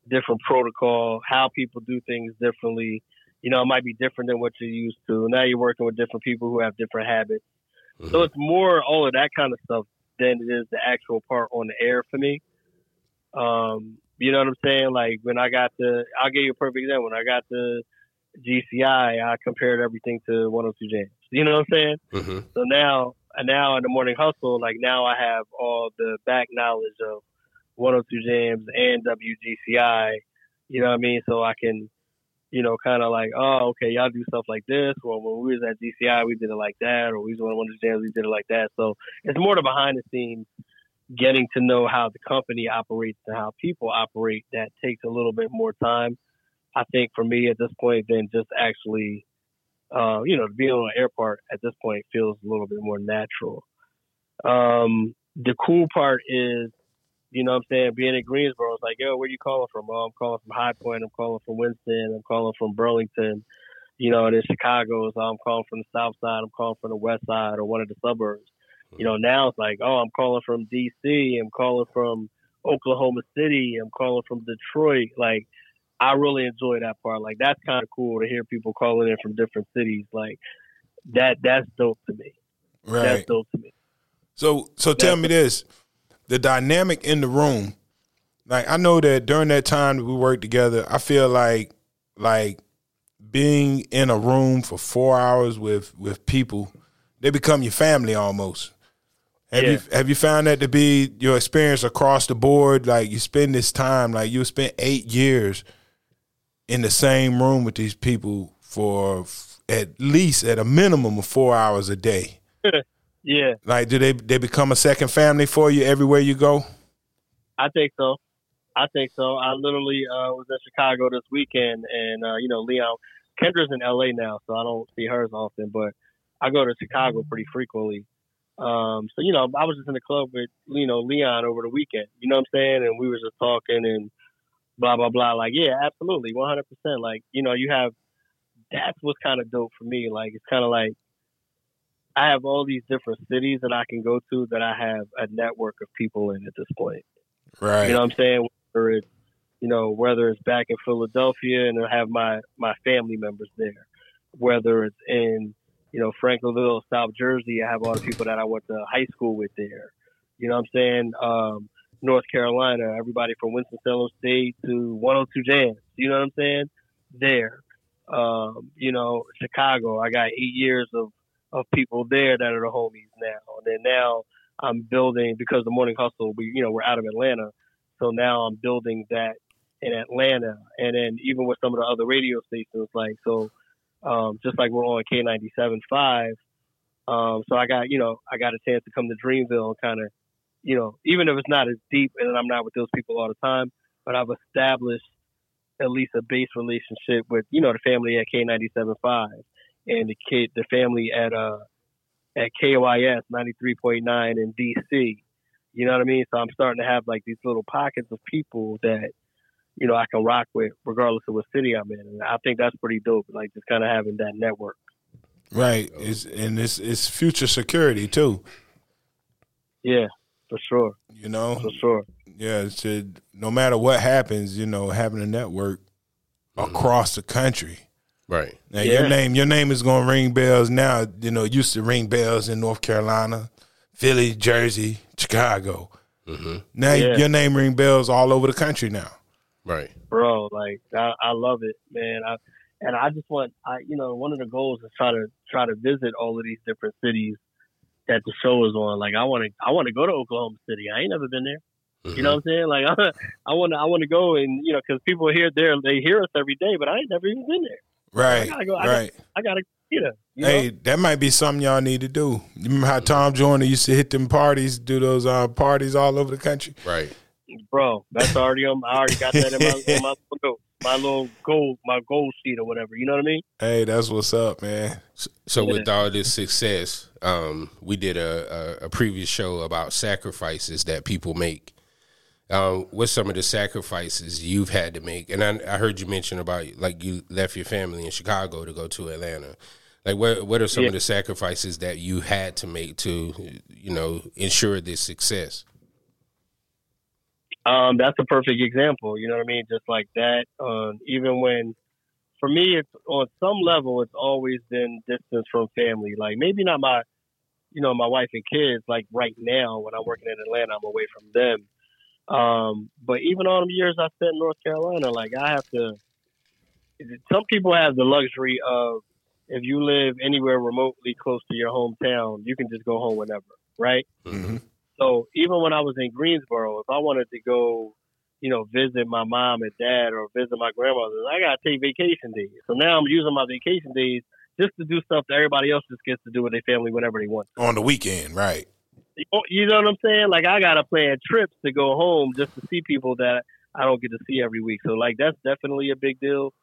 S3: different protocol, how people do things differently. You know, it might be different than what you're used to. Now you're working with different people who have different habits. So it's more all of that kind of stuff than it is the actual part on the air for me. Um, you know what I'm saying? Like when I got the, I'll give you a perfect example. When I got the GCI, I compared everything to 102 Jamz. You know what I'm saying?
S2: hmm
S3: So now, now in the morning hustle, like now I have all the back knowledge of 102 Jamz and WGCI. You know what I mean? So I can, you know, kind of like, oh, okay, y'all do stuff like this. Well, when we was at GCI, we did it like that, or we was on 102 Jamz, we did it like that. So it's more the behind the scenes, getting to know how the company operates and how people operate. That takes a little bit more time. I think for me at this point than just actually uh, you know, being on an airport at this point feels a little bit more natural. Um, the cool part is, you know what I'm saying, being in Greensboro, it's like, yo, where you calling from? Oh, I'm calling from High Point, I'm calling from Winston, I'm calling from Burlington, you know, and in Chicago, so I'm calling from the south side, I'm calling from the west side or one of the suburbs. You know, now it's like, oh, I'm calling from DC, I'm calling from Oklahoma City, I'm calling from Detroit. Like, I really enjoy that part. Like that's kind of cool to hear people calling in from different cities. Like that that's dope to me.
S1: Right.
S3: That's dope to me.
S1: So so tell me this: the dynamic in the room. Like I know that during that time that we worked together, I feel like like being in a room for four hours with with people, they become your family almost. Have you have you found that to be your experience across the board? Like you spend this time, like you spent eight years in the same room with these people for f- at least at a minimum of four hours a day.
S3: Yeah,
S1: Like, do they they become a second family for you everywhere you go?
S3: I think so. I think so. I literally uh, was in Chicago this weekend, and uh, you know, Leon Kendra's in LA now, so I don't see hers often. But I go to Chicago pretty frequently. Um, so you know, I was just in the club with you know Leon over the weekend. You know what I'm saying? And we were just talking and blah blah blah. Like, yeah, absolutely, 100. percent Like, you know, you have that's what's kind of dope for me. Like, it's kind of like I have all these different cities that I can go to that I have a network of people in at this point.
S1: Right.
S3: You know what I'm saying? Whether it's you know whether it's back in Philadelphia and I have my my family members there, whether it's in you know Franklinville, South Jersey, I have all the people that I went to high school with there. You know what I'm saying? Um, North Carolina, everybody from Winston Salem State to 102 Jamz. You know what I'm saying? There. Um, you know, Chicago. I got eight years of of people there that are the homies now. And then now I'm building because the Morning Hustle. We you know we're out of Atlanta, so now I'm building that in Atlanta, and then even with some of the other radio stations, like so, um, just like we're on K97.5. Um, so I got you know I got a chance to come to Dreamville kind of you know even if it's not as deep and I'm not with those people all the time, but I've established at least a base relationship with you know the family at K97.5 and the kid the family at uh at KYS 93.9 in DC. You know what I mean? So I'm starting to have like these little pockets of people that, you know, I can rock with regardless of what city I'm in. And I think that's pretty dope. Like just kind of having that network.
S1: Right. It's and it's it's future security too.
S3: Yeah, for sure.
S1: You know,
S3: For sure.
S1: yeah. It's a, no matter what happens, you know, having a network mm-hmm. across the country.
S2: Right.
S1: Now
S3: Yeah.
S1: your name, your name is going to ring bells now. You know, used to ring bells in North Carolina, Philly, Jersey, Chicago. Mm-hmm. Now
S3: Yeah.
S1: your name ring bells all over the country now.
S2: Right.
S3: Bro, like I, I love it, man. I, and I just want I you know, one of the goals is try to try to visit all of these different cities that the show is on. Like I wanna I wanna go to Oklahoma City. I ain't never been there. You know what I'm saying? Like I, I want to, I want to go and you know, because people here, there, they hear us every day, but I ain't never even been there.
S1: Right.
S3: gotta go- I gotta-
S1: right.
S3: I gotta You know, You
S1: Hey,
S3: know?
S1: that might be something y'all need to do. You remember how Tom Joyner used to hit them parties, do those uh, parties all over the country?
S2: Right.
S3: bro, that's already on. I already got that in my, in my, little- my little goal, my goal sheet or whatever. You know what I mean?
S1: Hey, that's what's up, man.
S2: So with all this success, um, we did a, a, a previous show about sacrifices that people make. Um, what's some of the sacrifices you've had to make? And I, I heard you mention about like you left your family in Chicago to go to Atlanta. Like what what are some
S3: Yeah.
S2: of the sacrifices that you had to make to you know ensure this success?
S3: Um, that's a perfect example. You know what I mean? Just like that. Um, even when, for me, it's on some level, it's always been distance from family. Like maybe not my, you know, my wife and kids. Like right now, when I'm working in Atlanta, I'm away from them. Um, but even all the years I spent in North Carolina, like I have to. Some people have the luxury of if you live anywhere remotely close to your hometown, you can just go home whenever, right?
S1: hmm
S3: So even when I was in Greensboro, if I wanted to go, you know, visit my mom and dad or visit my grandmother, I gotta take vacation days. So now I'm using my vacation days just to do stuff that everybody else just gets to do with their family whenever they want.
S1: On the weekend, right?
S3: You know- what I'm saying? Like I gotta plan trips to go home just to see people that I don't get to see every week. So like that's definitely a big deal.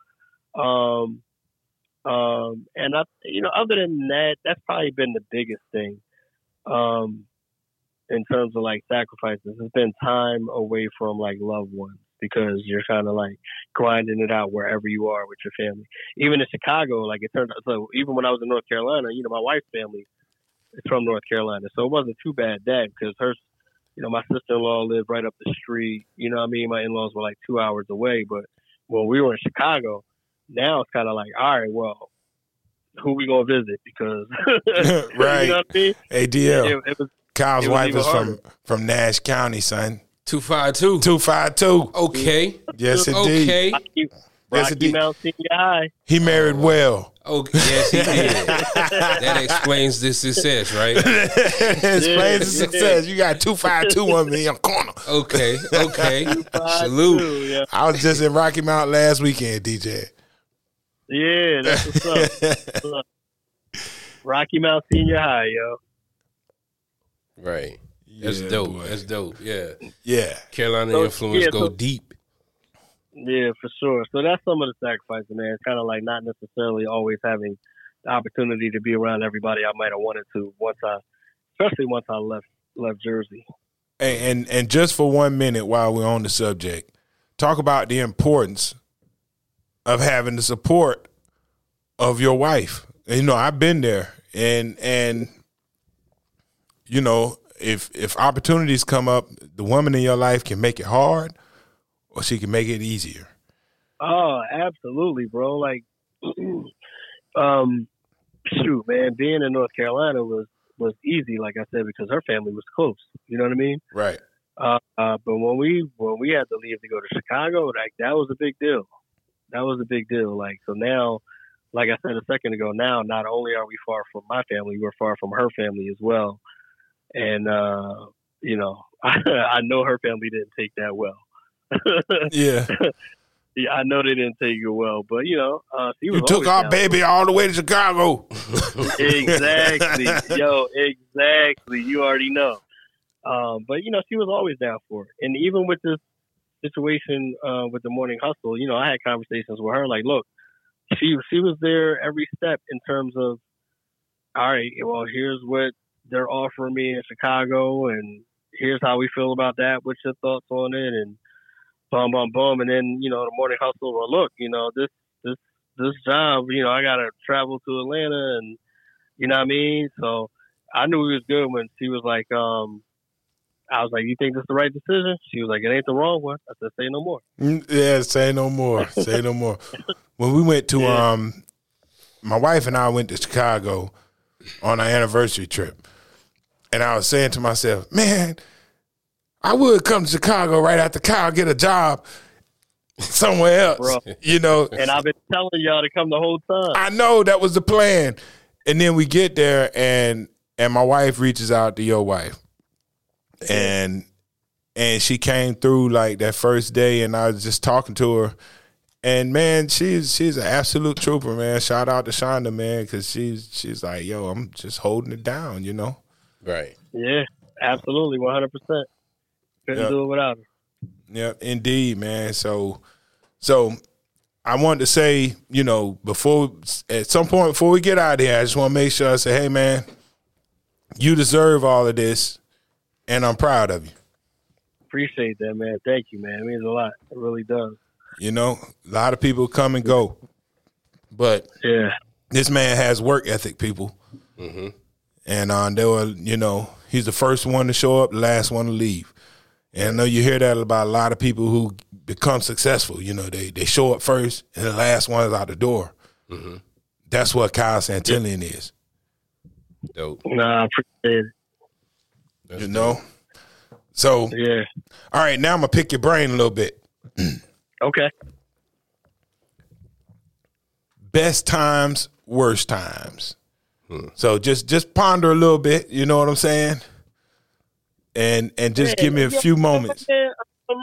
S3: Um, um, and I, you know, other than that, that's probably been the biggest thing. Um, in terms of like sacrifices, it's been time away from like loved ones because you're kind of like grinding it out wherever you are with your family. Even in Chicago, like it turned out. So even when I was in North Carolina, you know, my wife's family is from North Carolina, so it wasn't too bad that because her, you know, my sister-in-law lived right up the street. You know, what I mean, my in-laws were like two hours away, but when we were in Chicago, now it's kind of like, all right, well, who we gonna visit? Because
S1: Right.
S3: you know what I mean?
S1: ADL.
S3: It, it was
S1: Kyle's
S3: it
S1: wife is from
S3: harder.
S1: from Nash County, son.
S2: Two five two.
S1: Two five two.
S2: Okay.
S1: Yes, indeed.
S2: Okay.
S3: Rocky,
S1: Yes, indeed.
S3: Mount Senior High.
S1: He married well.
S2: Okay. Yes, he did. that explains the success, right?
S1: Explains the
S3: Yeah.
S1: success. You got two five two on me in the corner.
S2: Okay. Okay.
S3: Five,
S2: Salute.
S3: two, Yeah,
S1: I was just in Rocky Mount last weekend, DJ.
S3: yeah, that's what's up. What's up. Rocky Mount Senior High, yo.
S2: Right. That's
S1: Yeah,
S2: dope.
S1: boy.
S2: That's dope. Yeah.
S1: Yeah.
S2: Carolina
S3: So,
S2: influence
S3: yeah,
S2: go
S3: so-
S2: deep.
S3: Yeah, for sure. So that's some of the sacrifices, man. It's kind of like not necessarily always having the opportunity to be around everybody I might have wanted to once I, especially once I left left Jersey.
S1: And, and and just for one minute while we're on the subject, talk about the importance of having the support of your wife. You know, I've been there, and and you know, if if opportunities come up, the woman in your life can make it hard, or she can make it easier.
S3: Oh, absolutely, bro. Like, um, shoot, man, being in North Carolina was was easy, like I said, because her family was close. You know what I mean?
S1: Right.
S3: Uh, uh, but when we when we had to leave to go to Chicago, like that was a big deal. That was a big deal. Like so now, like I said a second ago, now not only are we far from my family, we're far from her family as well. And uh, you know, I, I know her family didn't take that well.
S1: Yeah.
S3: yeah, I know they didn't take it well, but you know, uh, she was
S1: You took our
S3: down.
S1: baby all the way to Chicago.
S3: exactly, yo, exactly. You already know. Um, but you know, she was always down for it, and even with this situation uh, with the morning hustle, you know, I had conversations with her. Like, look, she she was there every step in terms of, all right, well, here's what they're offering me in Chicago, and here's how we feel about that. What's your thoughts on it? And bum bum bum, and then you know, the morning hustle. Well, look, you know, this this this job, you know, I gotta travel to Atlanta, and you know what I mean. So I knew it was good when she was like, um, I was like, "You think this is the right decision?" She was like, "It ain't the wrong one." I said, "Say no more."
S1: Mm, Yeah, say no more. Say no more. When we went to
S3: Yeah.
S1: um my wife and I went to Chicago on our anniversary trip. And I was saying to myself, man, I would come to Chicago right after Kyle get a job somewhere else.
S3: Bro.
S1: You know,
S3: And I've been telling y'all to come the whole time.
S1: I know that was the plan. And then we get there and and my wife reaches out to your wife. And and she came through like that first day and I was just talking to her. And man, she's she's an absolute trooper, man. Shout out to Shonda, man, because she's she's like, yo, I'm just holding it down, you know.
S2: Right.
S3: Yeah, absolutely, one hundred percent. Couldn't
S1: Yeah.
S3: do it without her.
S1: Yeah, indeed, man. So, so I wanted to say, you know, before at some point before we get out of here, I just want to make sure I say, hey, man, you deserve all of this, and I'm proud of you.
S3: Appreciate that, man. Thank you, man. It means a lot. It really does.
S1: You know, a lot of people come and go, but
S3: Yeah.
S1: this man has work ethic, people, mm-hmm. And uh, they were, you know, he's the first one to show up, the last one to leave. And I know you hear that about a lot of people who become successful. You know, they they show up first, and the last one is out the door. That's what Kyle Santillian is.
S2: Dope.
S3: Nah, I appreciate it.
S2: That's
S1: You know. So,
S3: Yeah.
S1: all right, now I'm gonna pick your brain a little bit.
S3: Okay.
S1: Best times, worst times. So just just ponder a little bit. You know what I'm saying? And and just give me a few moments.
S3: Yeah, um,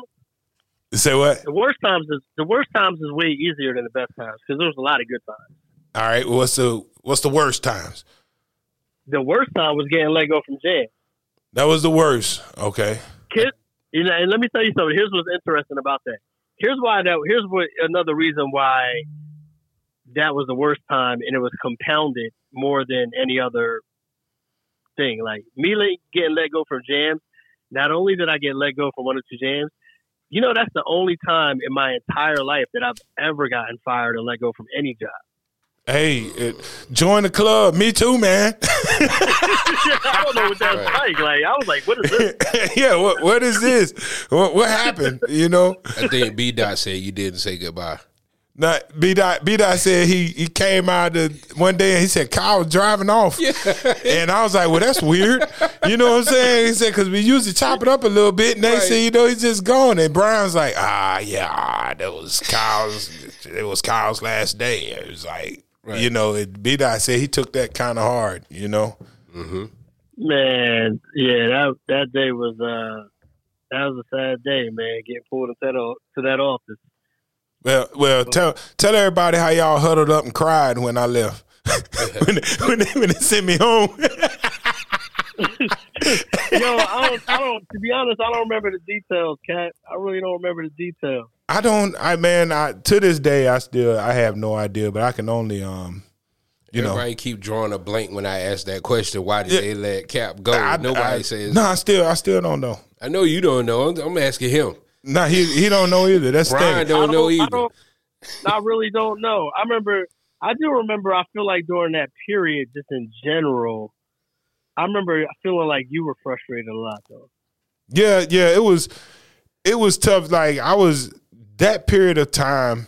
S1: Say what?
S3: the worst times is the worst times is way easier than the best times because there's a lot of good times.
S1: All right. What's the what's the worst times?
S3: The worst time was getting let go from jam.
S1: That was the worst. Okay.
S3: Kid, you know, and let me tell you something. Here's what's interesting about that. Here's why that. Here's what another reason why that was the worst time, and it was compounded more than any other thing. Like me let- getting let go from Jamz. Not only did I get let go from one or two jams, you know that's the only time in my entire life that I've ever gotten fired and let go from any job.
S1: Hey, it, join the club. Me too, man.
S3: I don't know what that's
S2: Right.
S3: like. Like I was like, what is this?
S1: yeah. What what is this? What what happened? You know.
S2: I think B Dot said you didn't say goodbye.
S1: Not B dot B dot said he he came out the, one day and he said Kyle was driving off, and I was like, well, that's weird. You know what I'm saying? He said because we usually chop it up a little bit, and they
S2: Right.
S1: say you know he's just gone. And Brian's like, ah, yeah, ah, that was Kyle's. It was Kyle's last day. It was like,
S2: Right.
S1: you know, B dot said he took that kind of hard. You know.
S3: mhm Man, yeah, that that day was uh that was a sad day, man. Getting pulled into that to that office.
S1: Well, well, tell tell everybody how y'all huddled up and cried when I left. when, they, when, they, when they sent me home.
S3: Yo, I don't, I don't. To be honest, I don't remember the details, Cat. I really don't remember the details.
S1: I don't. I man. I to this day, I still I have no idea. But I can only um, You know,
S2: Everybody keep drawing a blank when I ask that question. Why did
S1: Yeah.
S2: they let Cap go?
S1: I,
S2: Nobody
S1: I,
S2: says.
S1: No, I still, I still don't know.
S2: I know you don't know. I'm, I'm asking him.
S1: No, he he don't know either. That's the
S2: Brian
S1: thing.
S2: don't know
S3: I
S2: either.
S3: don't, I really don't know. I remember. I do remember. I feel like during that period, just in general, I remember feeling like you were frustrated a lot, though.
S1: Yeah, yeah, it was it was tough. Like I was that period of time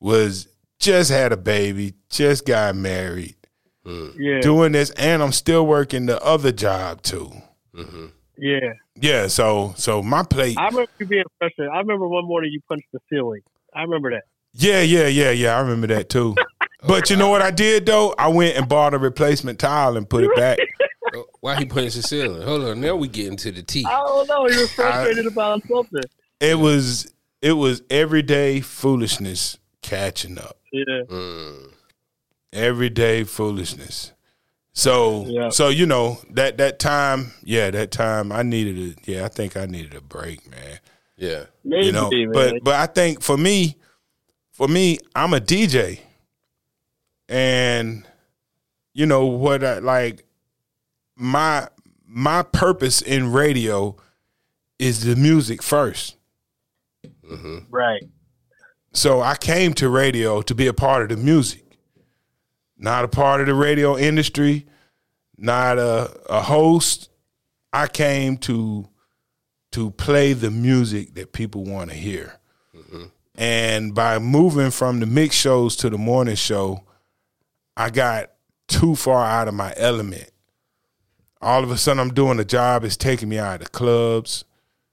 S1: was just had a baby, just got married, hmm.
S3: Yeah,
S1: doing this, and I'm still working the other job too. Mm-hmm.
S3: yeah.
S1: Yeah, so so my plate.
S3: I remember you being frustrated. I remember one morning you punched the ceiling. I remember that.
S1: Yeah, yeah, yeah, yeah. I remember that too. But you know what I did though? I went and bought a replacement tile and put it back.
S2: Oh, Why he punched the ceiling? Hold on. Now we getting to the T.
S3: I don't know. You were frustrated about something.
S1: It was it was everyday foolishness catching up.
S3: Yeah.
S2: Mm.
S1: everyday foolishness. So
S3: Yeah.
S1: so you know that that time, yeah, that time I needed a yeah, I think I needed a break, man.
S2: Yeah.
S3: Maybe,
S1: You know,
S3: man.
S1: but but I think for me, for me, I'm a DJ, and you know what I like my my purpose in radio is the music first. Mm-hmm.
S3: right.
S1: So I came to radio to be a part of the music, not a part of the radio industry, not a, a host. I came to to play the music that people want to hear. Mm-hmm. And by moving from the mix shows to the morning show, I got too far out of my element. All of a sudden, I'm doing a job that's taking me out of the clubs.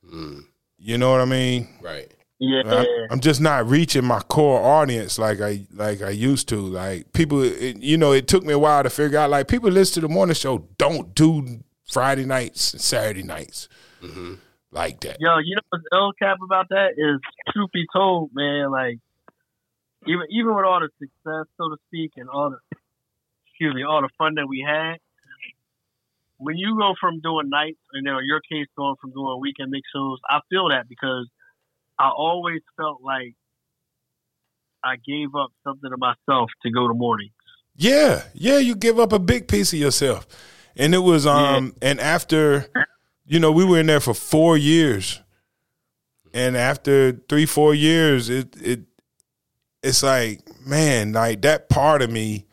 S1: Mm. You know what I mean?
S2: Right.
S3: Yeah.
S1: I'm, I'm just not reaching my core audience like I like I used to. Like people, it, you know, it took me a while to figure out. Like people listen to the morning show don't do Friday nights and Saturday nights mm-hmm. like that.
S3: Yo, you know what's ill cap about that is truth be told, man, like even even with all the success, so to speak, and all the excuse me, all the fun that we had, when you go from doing nights, and then in your case going from doing weekend mix shows, I feel that because I always felt like I gave up something of myself to go to mornings.
S1: Yeah, yeah, you give up a big piece of yourself. And it was um and after you know, we were in there for 4 years. And after 3 4 years it it it's like, man, like that part of me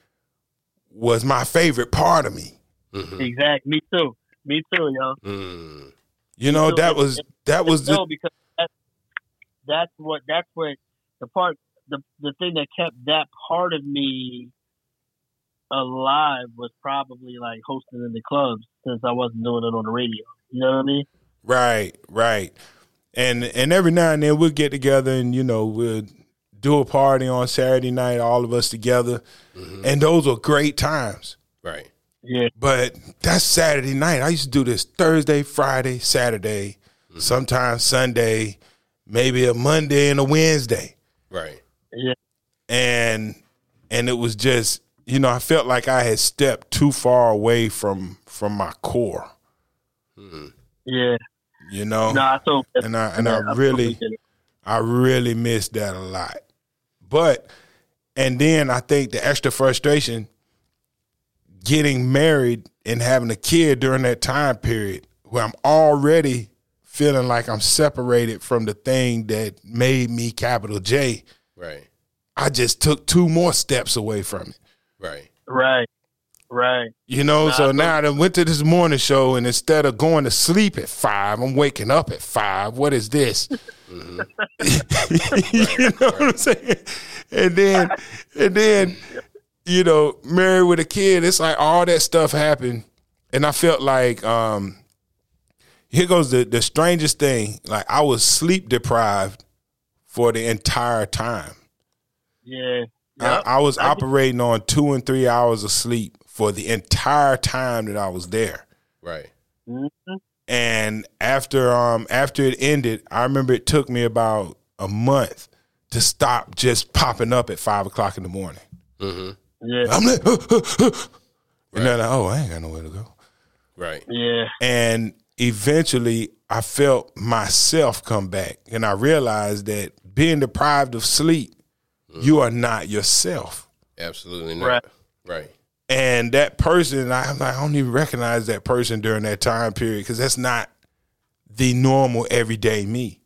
S1: was my favorite part of me.
S3: Exactly. Me too. Me too, yo.
S2: Mm.
S1: You know,
S3: So
S1: that was that was the
S3: because that's that's what that's what the part the the thing that kept that part of me alive was probably like hosting in the clubs since I wasn't doing it on the radio. You know what I mean?
S1: Right, right. And and every now and then we'll get together and you know we'll do a party on Saturday night, all of us together, mm-hmm. and those were great times.
S2: Right.
S3: Yeah.
S1: But that's Saturday night. I used to do this Thursday, Friday, Saturday, mm-hmm. sometimes Sunday, maybe a Monday and a Wednesday,
S2: Right.
S3: Yeah.
S1: and and it was just you know I felt like I had stepped too far away from from my core. Hmm.
S3: Yeah.
S1: You know,
S3: No, I told
S1: and I and I really.
S3: get it.
S1: I really missed that a lot. But and then I think the extra frustration getting married and having a kid during that time period where I'm already feeling like I'm separated from the thing that made me capital J.
S2: Right.
S1: I just took two more steps away from it.
S2: Right.
S3: Right. Right.
S1: You know,
S3: Nah,
S1: so
S3: I
S1: now I went to this morning show and instead of going to sleep at five, I'm waking up at five. What is this? you know what I'm saying? And then and then, you know, married with a kid, it's like all that stuff happened. And I felt like um here goes the, the strangest thing. Like I was sleep deprived for the entire time.
S3: Yeah.
S1: I,
S3: Yep.
S1: I was
S3: I get-
S1: operating on two and three hours of sleep for the entire time that I was there.
S2: Right.
S3: Mhm.
S1: And after um after it ended, I remember it took me about a month to stop just popping up at five o'clock in the morning. Mm-hmm.
S3: Yeah.
S1: I'm like, and then oh, I ain't got nowhere to go.
S2: Right.
S3: Yeah.
S1: And eventually, I felt myself come back, and I realized that being deprived of sleep, you are not yourself.
S2: Absolutely not.
S3: Right.
S2: Right.
S1: And that person, I'm like, I don't even recognize that person during that time period because that's not the normal everyday me.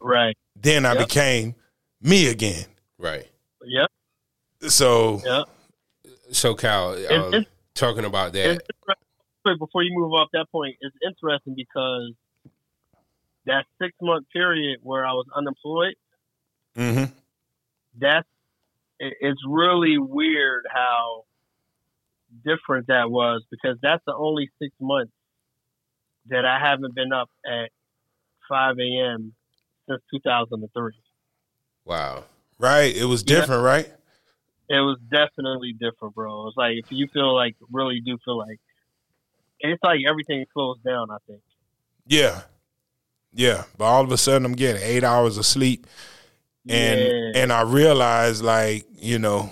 S3: Right.
S1: Then I
S3: Yep.
S1: became me again.
S2: Right.
S3: Yep.
S1: So
S3: Yep.
S2: So Cal, um, talking about that,
S3: Wait, before you move off that point, it's interesting because that six month period where I was unemployed,
S1: mhm.
S3: that's it's really weird how different that was because that's the only six months that I haven't been up at 5 a.m. since 2003.
S2: wow.
S1: right, it was
S3: Yeah.
S1: different, right?
S3: It was definitely different, bro. It's like if you feel like really do feel like it's like everything slows down. I think.
S1: Yeah. Yeah. But all of a sudden I'm getting eight hours of sleep. And
S3: Yeah.
S1: and I realized like, you know,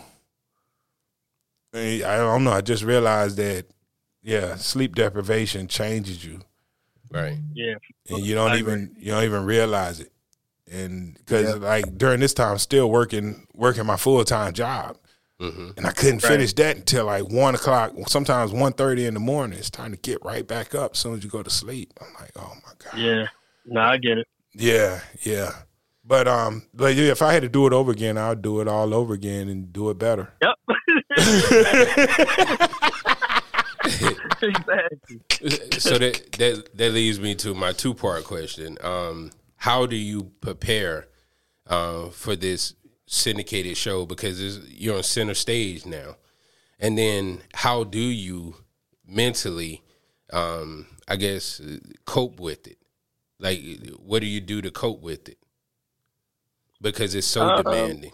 S1: I I don't know, I just realized that yeah, sleep deprivation changes you.
S2: Right.
S3: Yeah.
S1: And you don't
S3: I
S1: even you don't even realize it. And because
S3: Yeah.
S1: like during this time, I'm still working working my full time job,
S2: hmm
S1: and I couldn't
S3: Right.
S1: finish that until like one o'clock, sometimes one thirty in the morning. It's time to get right back up as soon as you go to sleep. I'm like, oh my god.
S3: Yeah. No, I get it.
S1: Yeah, yeah. But um, but yeah, if I had to do it over again, I'd do it all over again and do it better.
S3: Yep. exactly.
S2: so that that that leads me to my two part question. Um, how do you prepare uh, for this syndicated show because you're on center stage now, and then how do you mentally, um, I guess, cope with it? Like, what do you do to cope with it? Because it's so
S3: Um,
S2: demanding.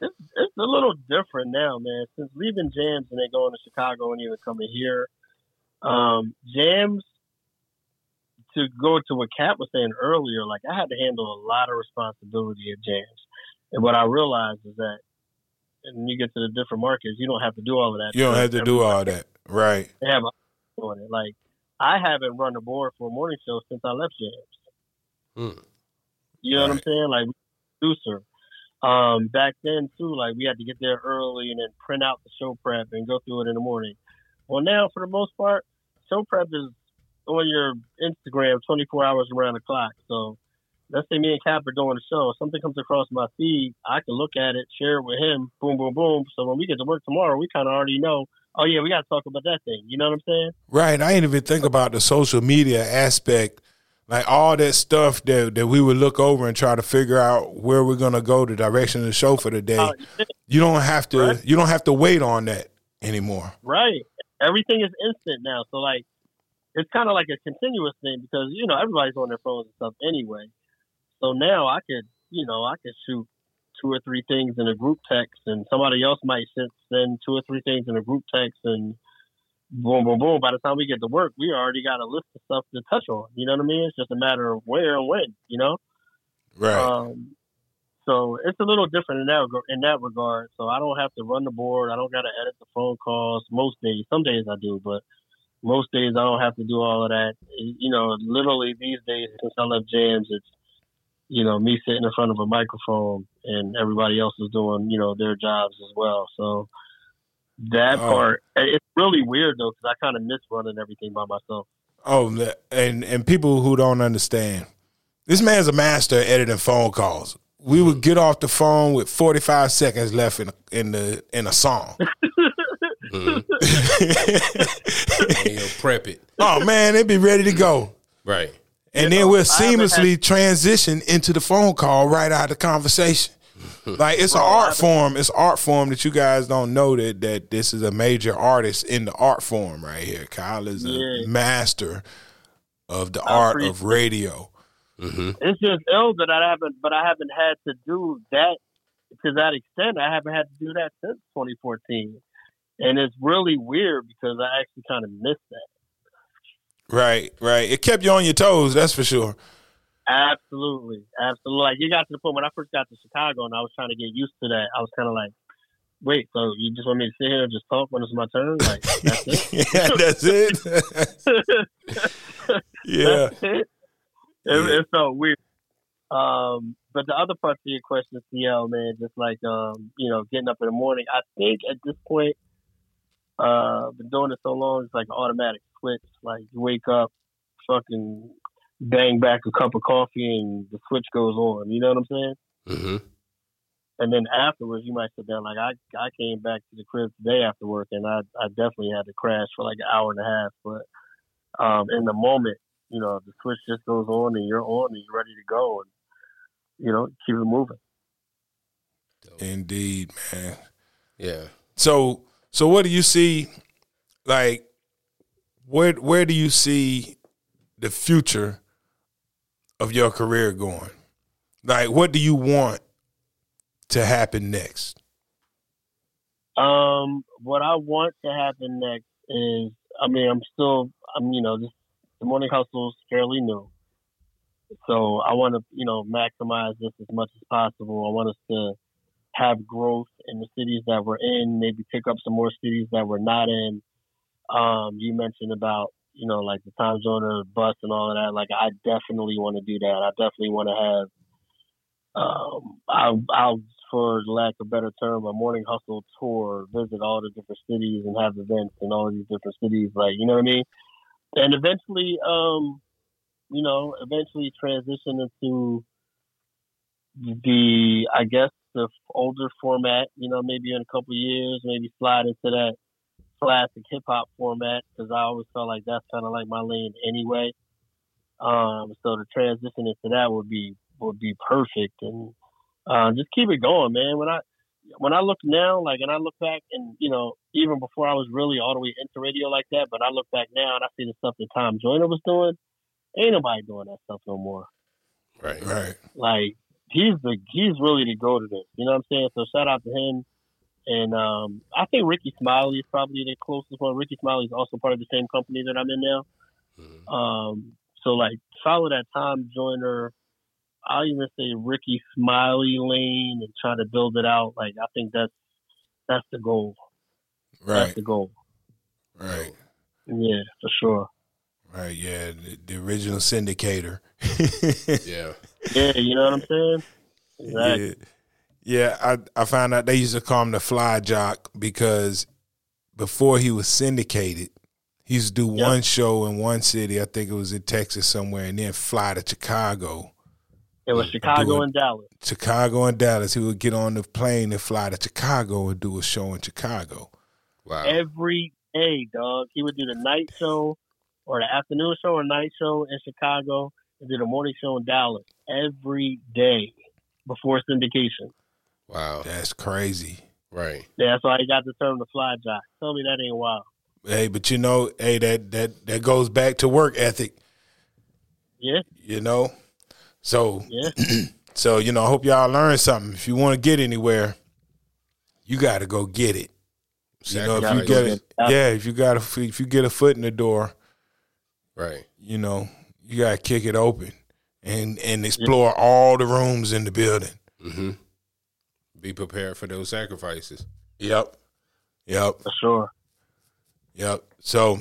S3: It's, it's a little different now, man. Since leaving Jamz and then going to Chicago and even coming here, um, Jamz. To go to what Kat was saying earlier, like I had to handle a lot of responsibility at Jamz, and what I realized is that, and you get to the different markets, you don't have to do all of that.
S1: You don't have to do all that, right?
S3: They have it. Like I haven't run the board for a morning show since I left Jamz.
S2: Hmm.
S3: You know what I'm saying? Like producer. Um, back then too, like we had to get there early and then print out the show prep and go through it in the morning. Well, now for the most part, show prep is on your Instagram 24 hours around the clock. So let's say me and Cap are doing the show. Something comes across my feed, I can look at it, share it with him, boom, boom, boom. So when we get to work tomorrow, we kind of already know. Oh yeah, we got to talk about that thing. You know what I'm saying?
S1: Right. I didn't even think about the social media aspect, like all that stuff that that we would look over and try to figure out where we're gonna go, the direction of the show for the day.
S3: Uh,
S1: You don't have to.
S3: Right.
S1: You don't have to wait on that anymore.
S3: Right. Everything is instant now. So like it's kind of like a continuous thing because you know everybody's on their phones and stuff anyway. So now I could, you know, I could shoot two or three things in a group text, and somebody else might send send two or three things in a group text, and boom, boom, boom. By the time we get to work, we already got a list of stuff to touch on. You know what I mean? It's just a matter of where and when. You know.
S1: Right.
S3: Um, so it's a little different in that in that regard. So I don't have to run the board. I don't got to edit the phone calls most days. Some days I do, but most days I don't have to do all of that. You know, literally these days since I left Jamz, it's you know me sitting in front of a microphone and everybody else is doing you know their jobs as well. So that
S1: Oh.
S3: part it's really weird though because I kind of miss running everything by myself.
S1: Oh, and and people who don't understand, this man's a master at editing phone calls. We would get off the phone with forty five seconds left in in the in a song.
S2: Mhm. and you'll prep it.
S1: oh man, it'd be ready to go.
S2: Right.
S1: And then
S3: know,
S1: we'll
S3: I haven't
S1: seamlessly transition into the phone call right out of the conversation. Like it's an art form. It's art form that you guys don't know that that this is a major artist in the art form right here. Kyle is a
S3: Yeah.
S1: master of the
S3: I
S1: art of radio.
S2: hmm
S3: it's just ill that I haven't, but I haven't had to do that to that extent. I haven't had to do that since 2014, and it's really weird because I actually kind of miss that.
S1: Right, right. It kept you on your toes, that's for sure.
S3: Absolutely, absolutely. Like you got to the point when I first got to Chicago, and I was trying to get used to that. I was kind of like, "Wait, so you just want me to sit here and just talk when it's my turn? Like that's it?
S1: yeah, that's it. yeah.
S3: That's it. It, it felt weird. Um, but the other part to your question, CL, man, just like um, you know, getting up in the morning. I think at this point, uh, been doing it so long, it's like an automatic switch. Like you wake up, fucking bang back a cup of coffee, and the switch goes on. You know what I'm saying?
S2: Mm-hmm.
S3: And then afterwards, you might sit down. like I I came back to the crib today after work, and I I definitely had to crash for like an hour and a half. But um, in the moment, you know, the switch just goes on, and you're on, and you're ready to go, and you know, keep it moving.
S1: Indeed, man.
S2: Yeah.
S1: So so what do you see like where where do you see the future of your career going? Like what do you want to happen next?
S3: Um, what I want to happen next is, I mean, I'm still, I'm, you know, this, the morning hustle is fairly new. So I want to, you know, maximize this as much as possible. I want us to have growth in the cities that we're in, maybe pick up some more cities that we're not in. Um, you mentioned about, you know, like the time zone of bus and all of that. Like, I definitely want to do that. I definitely want to have, um, I'll, I'll, for lack of a better term, a morning hustle tour, visit all the different cities and have events in all these different cities. Like, you know what I mean? And eventually, um, you know, eventually transition into the, I guess, the older format. You know, maybe in a couple of years, maybe slide into that classic hip hop format because I always felt like that's kind of like my lane anyway. Um, so the transition into that would be would be perfect, and uh, just keep it going, man. When I when I look now, like, and I look back, and you know, even before I was really all the way into radio like that, but I look back now and I see the stuff that Tom Joyner was doing. Ain't nobody doing that stuff no more.
S2: Right.
S1: Right.
S3: Like he's the he's really the go to this. You know what I'm saying? So shout out to him. And um, I think Rickey Smiley is probably the closest one. Rickey Smiley is also part of the same company that I'm in now.
S2: Mhm.
S3: Um, so like follow that Tom Joyner. I'll even say Rickey Smiley lane and try to build it out. Like I think that's that's the goal. Right. That's
S1: Right.
S3: the goal.
S1: Right.
S3: Yeah, for sure.
S1: Right. Yeah. The, the original syndicator.
S2: Yeah.
S3: Yeah, you know what I'm saying? Exactly.
S1: Yeah. Yeah, I I found out they used to call him the fly jock because before he was syndicated, he used to do
S3: Yep.
S1: one show in one city, I think it was in Texas somewhere, and then fly to Chicago.
S3: It was Chicago and Dallas.
S1: Chicago and Dallas. He would get on the plane and fly to Chicago and do a show in Chicago.
S2: Wow.
S3: every day, dog. He would do the night show or the afternoon show or night show in Chicago and do the morning show in Dallas every day before syndication.
S2: Wow.
S1: That's crazy.
S2: Right.
S3: Yeah, that's why he got the term the fly jock. Tell me that ain't wild.
S1: Hey, but you know, hey, that that that goes back to work ethic,
S3: Yeah,
S1: you know. So
S3: yeah.
S1: so you know, I hope y'all learn something. If you want to get anywhere, you got to go get it. You know, if you get it, yeah, if you got a if you get a foot in the door,
S2: Right.
S1: you know, you got to kick it open and and explore all the rooms in the building.
S2: Mm-hmm. Be prepared for those sacrifices.
S1: Yep, yep,
S3: For sure.
S1: yep. So,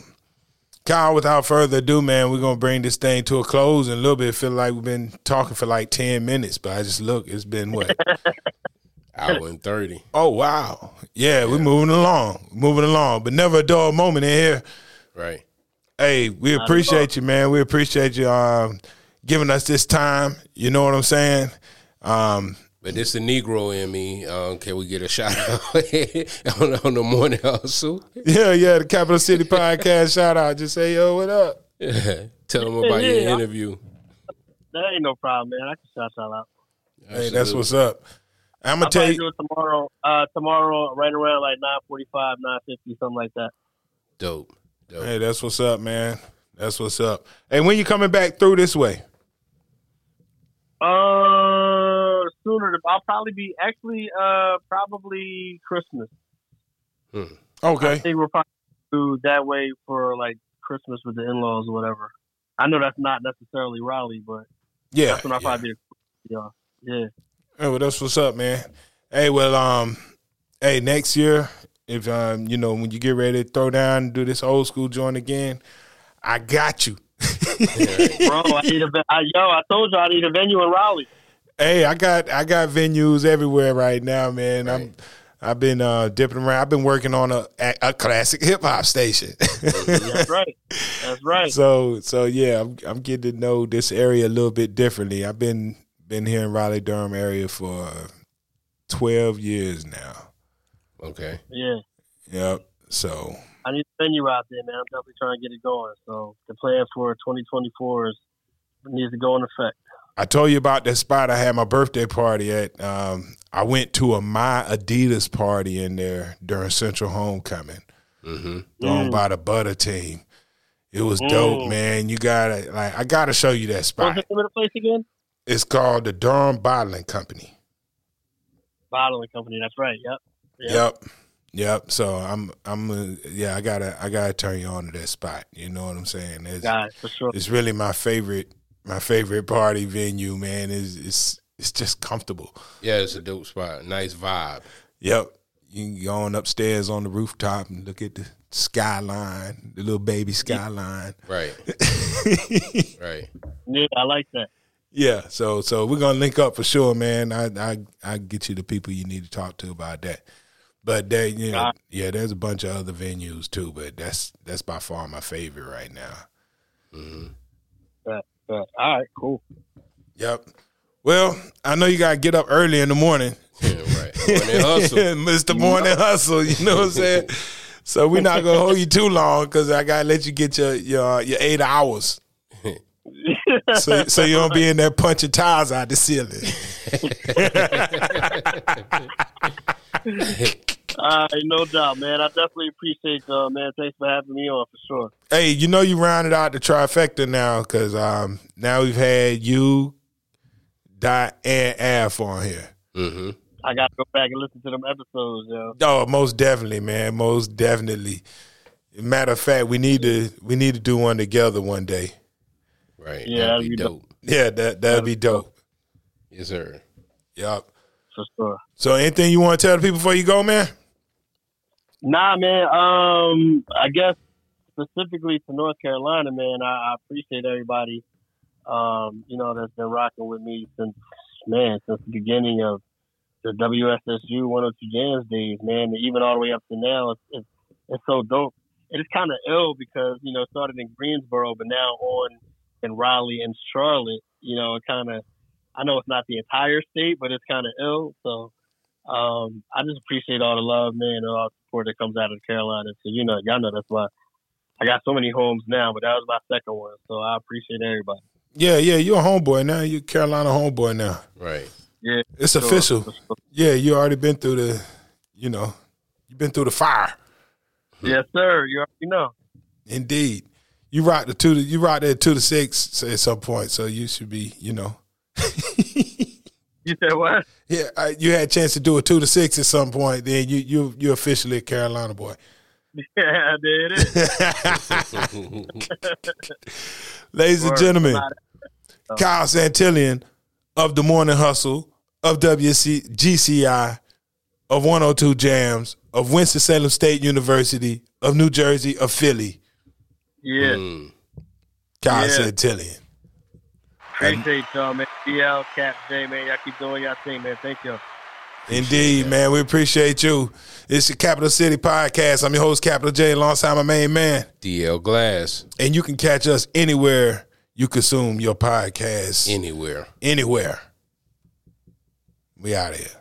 S1: Kyle, without further ado, man, we're gonna bring this thing to a close. And a little bit feel like we've been talking for like ten minutes, but I just look, it's been what?
S2: Hour and thirty.
S1: oh wow, yeah, we're moving along, moving along, but never a dull moment in here.
S2: Right.
S1: Hey, we
S3: Not
S1: appreciate you, man. We appreciate you um, giving us this time. You know what I'm saying? Um,
S2: But this the Negro in me. Um, can we get a shout out on, on the morning hustle?
S1: yeah, yeah. The Capital City Podcast shout out. Just say yo, what up?
S2: Tell them about your
S3: Yeah.
S2: interview.
S3: That ain't no problem, man. I can shout y'all out.
S1: Hey, that's what's up. I'm
S3: I'll
S1: gonna tell you.
S3: do it tomorrow. Uh, tomorrow, right around like nine forty-five, nine fifty, something like that.
S2: dope. Dope.
S1: Hey, that's what's up, man. That's what's up. Hey, when you coming back through this way?
S3: Uh, sooner. than- I'll probably be actually uh probably Christmas. I
S1: Okay.
S3: I think we'll probably do that way for like Christmas with the in-laws or whatever. I know that's not necessarily Raleigh, but
S1: Yeah.
S3: that's when I
S1: yeah.
S3: probably do. Yeah, yeah.
S1: Hey, well, that's what's up, man. Hey, well, um, hey, next year, if um, you know, when you get ready to throw down and do this old school joint again, I got you.
S3: Bro, I need a ve- yo. I told you I need a venue in Raleigh.
S1: Hey, I got I got venues everywhere right now, man. I'm I've been uh, dipping around. I've been working on a a, a classic hip hop station.
S3: That's right. That's right.
S1: so so yeah, I'm I'm getting to know this area a little bit differently. I've been been here in Raleigh Durham area for twelve years now.
S2: Okay.
S3: yeah.
S1: Yep. So
S3: I need to send you out there, man. I'm definitely trying to get it going. So the plan for 2024 is needs to go in effect.
S1: I told you about that spot I had my birthday party at. Um, I went to a My Adidas party in there during Central Homecoming,
S2: Mm-hmm.
S1: thrown
S3: Mm.
S1: by the Butter team. It was dope,
S3: Mm.
S1: man. You gotta like, I gotta show you that
S3: What's
S1: spot.
S3: the name of the place again?
S1: It's called the Durham Bottling Company.
S3: Bottling company. That's right. Yep. Yep.
S1: Yep. Yep. So I'm I'm uh, yeah, I gotta I gotta turn you on to that spot. You know what I'm saying? It's,
S3: Guys, for sure.
S1: it's really my favorite my favorite party venue, man. Is it's it's just comfortable.
S2: Yeah, it's a dope spot. Nice vibe.
S1: Yep. You can go on upstairs on the rooftop and look at the skyline, the little baby skyline.
S2: Right. right.
S3: Yeah, I like that.
S1: yeah, so so we're gonna link up for sure, man. I I I get you the people you need to talk to about that. But there, you know,
S3: Got
S1: yeah, there's a bunch of other venues too, but that's that's by far my favorite right now. Mm-hmm.
S3: But, but, all right, cool.
S1: Yep. Well, I know you gotta get up early in the morning.
S2: Yeah, right. Morning hustle.
S1: Mr. Morning Hustle. You know what I'm saying? So we're not gonna hold you too long because I gotta let you get your your your eight hours. So so you don't be in there punching tiles out the ceiling.
S3: All right, no doubt, man. I definitely appreciate uh man. Thanks for having me on for sure.
S1: Hey, you know you rounded out the trifecta now because um now we've had you, Dot, and Af on here.
S2: Mm-hmm.
S3: I gotta go back and listen to them episodes, yo.
S1: Oh, most definitely, man. Most definitely. Matter of fact, we need to we need to do one together one day.
S2: Right.
S3: Yeah,
S2: That'd be
S3: that'd be
S2: dope.
S1: Yeah, that that'd be dope.
S2: Yes, sir.
S1: Yep.
S3: For sure.
S1: So anything you want to tell the people before you go, man?
S3: Nah, man. Um, I guess specifically to North Carolina, man. I, I appreciate everybody. Um, you know, that's been rocking with me since man since the beginning of the WSSU 102 Jamz days, man. Even all the way up to now, it's it's, it's so dope. It is kind of ill because you know it started in Greensboro, but now on in Raleigh and Charlotte. You know, it kind of I know it's not the entire state, but it's kind of ill. So um, I just appreciate all the love, man, and all the support that comes out of Carolina. So you know, y'all know that's why I got so many homes now, but that was my second one. So I appreciate everybody.
S1: Yeah, yeah, you're a homeboy now. You're a Carolina homeboy now.
S2: Right.
S3: Yeah,
S1: It's
S3: sure.
S1: official. Yeah, you already been through the, you know, you've been through the fire.
S3: Yes, sir. You already know.
S1: Indeed. You rocked the two to you rocked that two to six at some point, so you should be, you know.
S3: You said what?
S1: Yeah, I, you had a chance to do a two to six at some point. Then you you you officially a Carolina boy.
S3: Yeah, there it is.
S1: Ladies and gentlemen,
S3: Oh.
S1: Kyle Santillian of the Morning Hustle, of WC, GCI, of 102 Jamz, of Winston-Salem State University, of New Jersey, of Philly.
S3: Yeah,
S2: Mm.
S1: Kyle
S3: Yeah.
S1: Santillian.
S3: Appreciate y'all, man. DL, Cap, J, man. Y'all keep doing y'all thing, man. Thank you.
S1: Indeed, man. We appreciate you. It's the Capital City Podcast. I'm your host, Capital J, alongside my main man.
S2: DL Glass.
S1: And you can catch us anywhere you consume your podcast.
S2: Anywhere.
S1: anywhere. We out of here.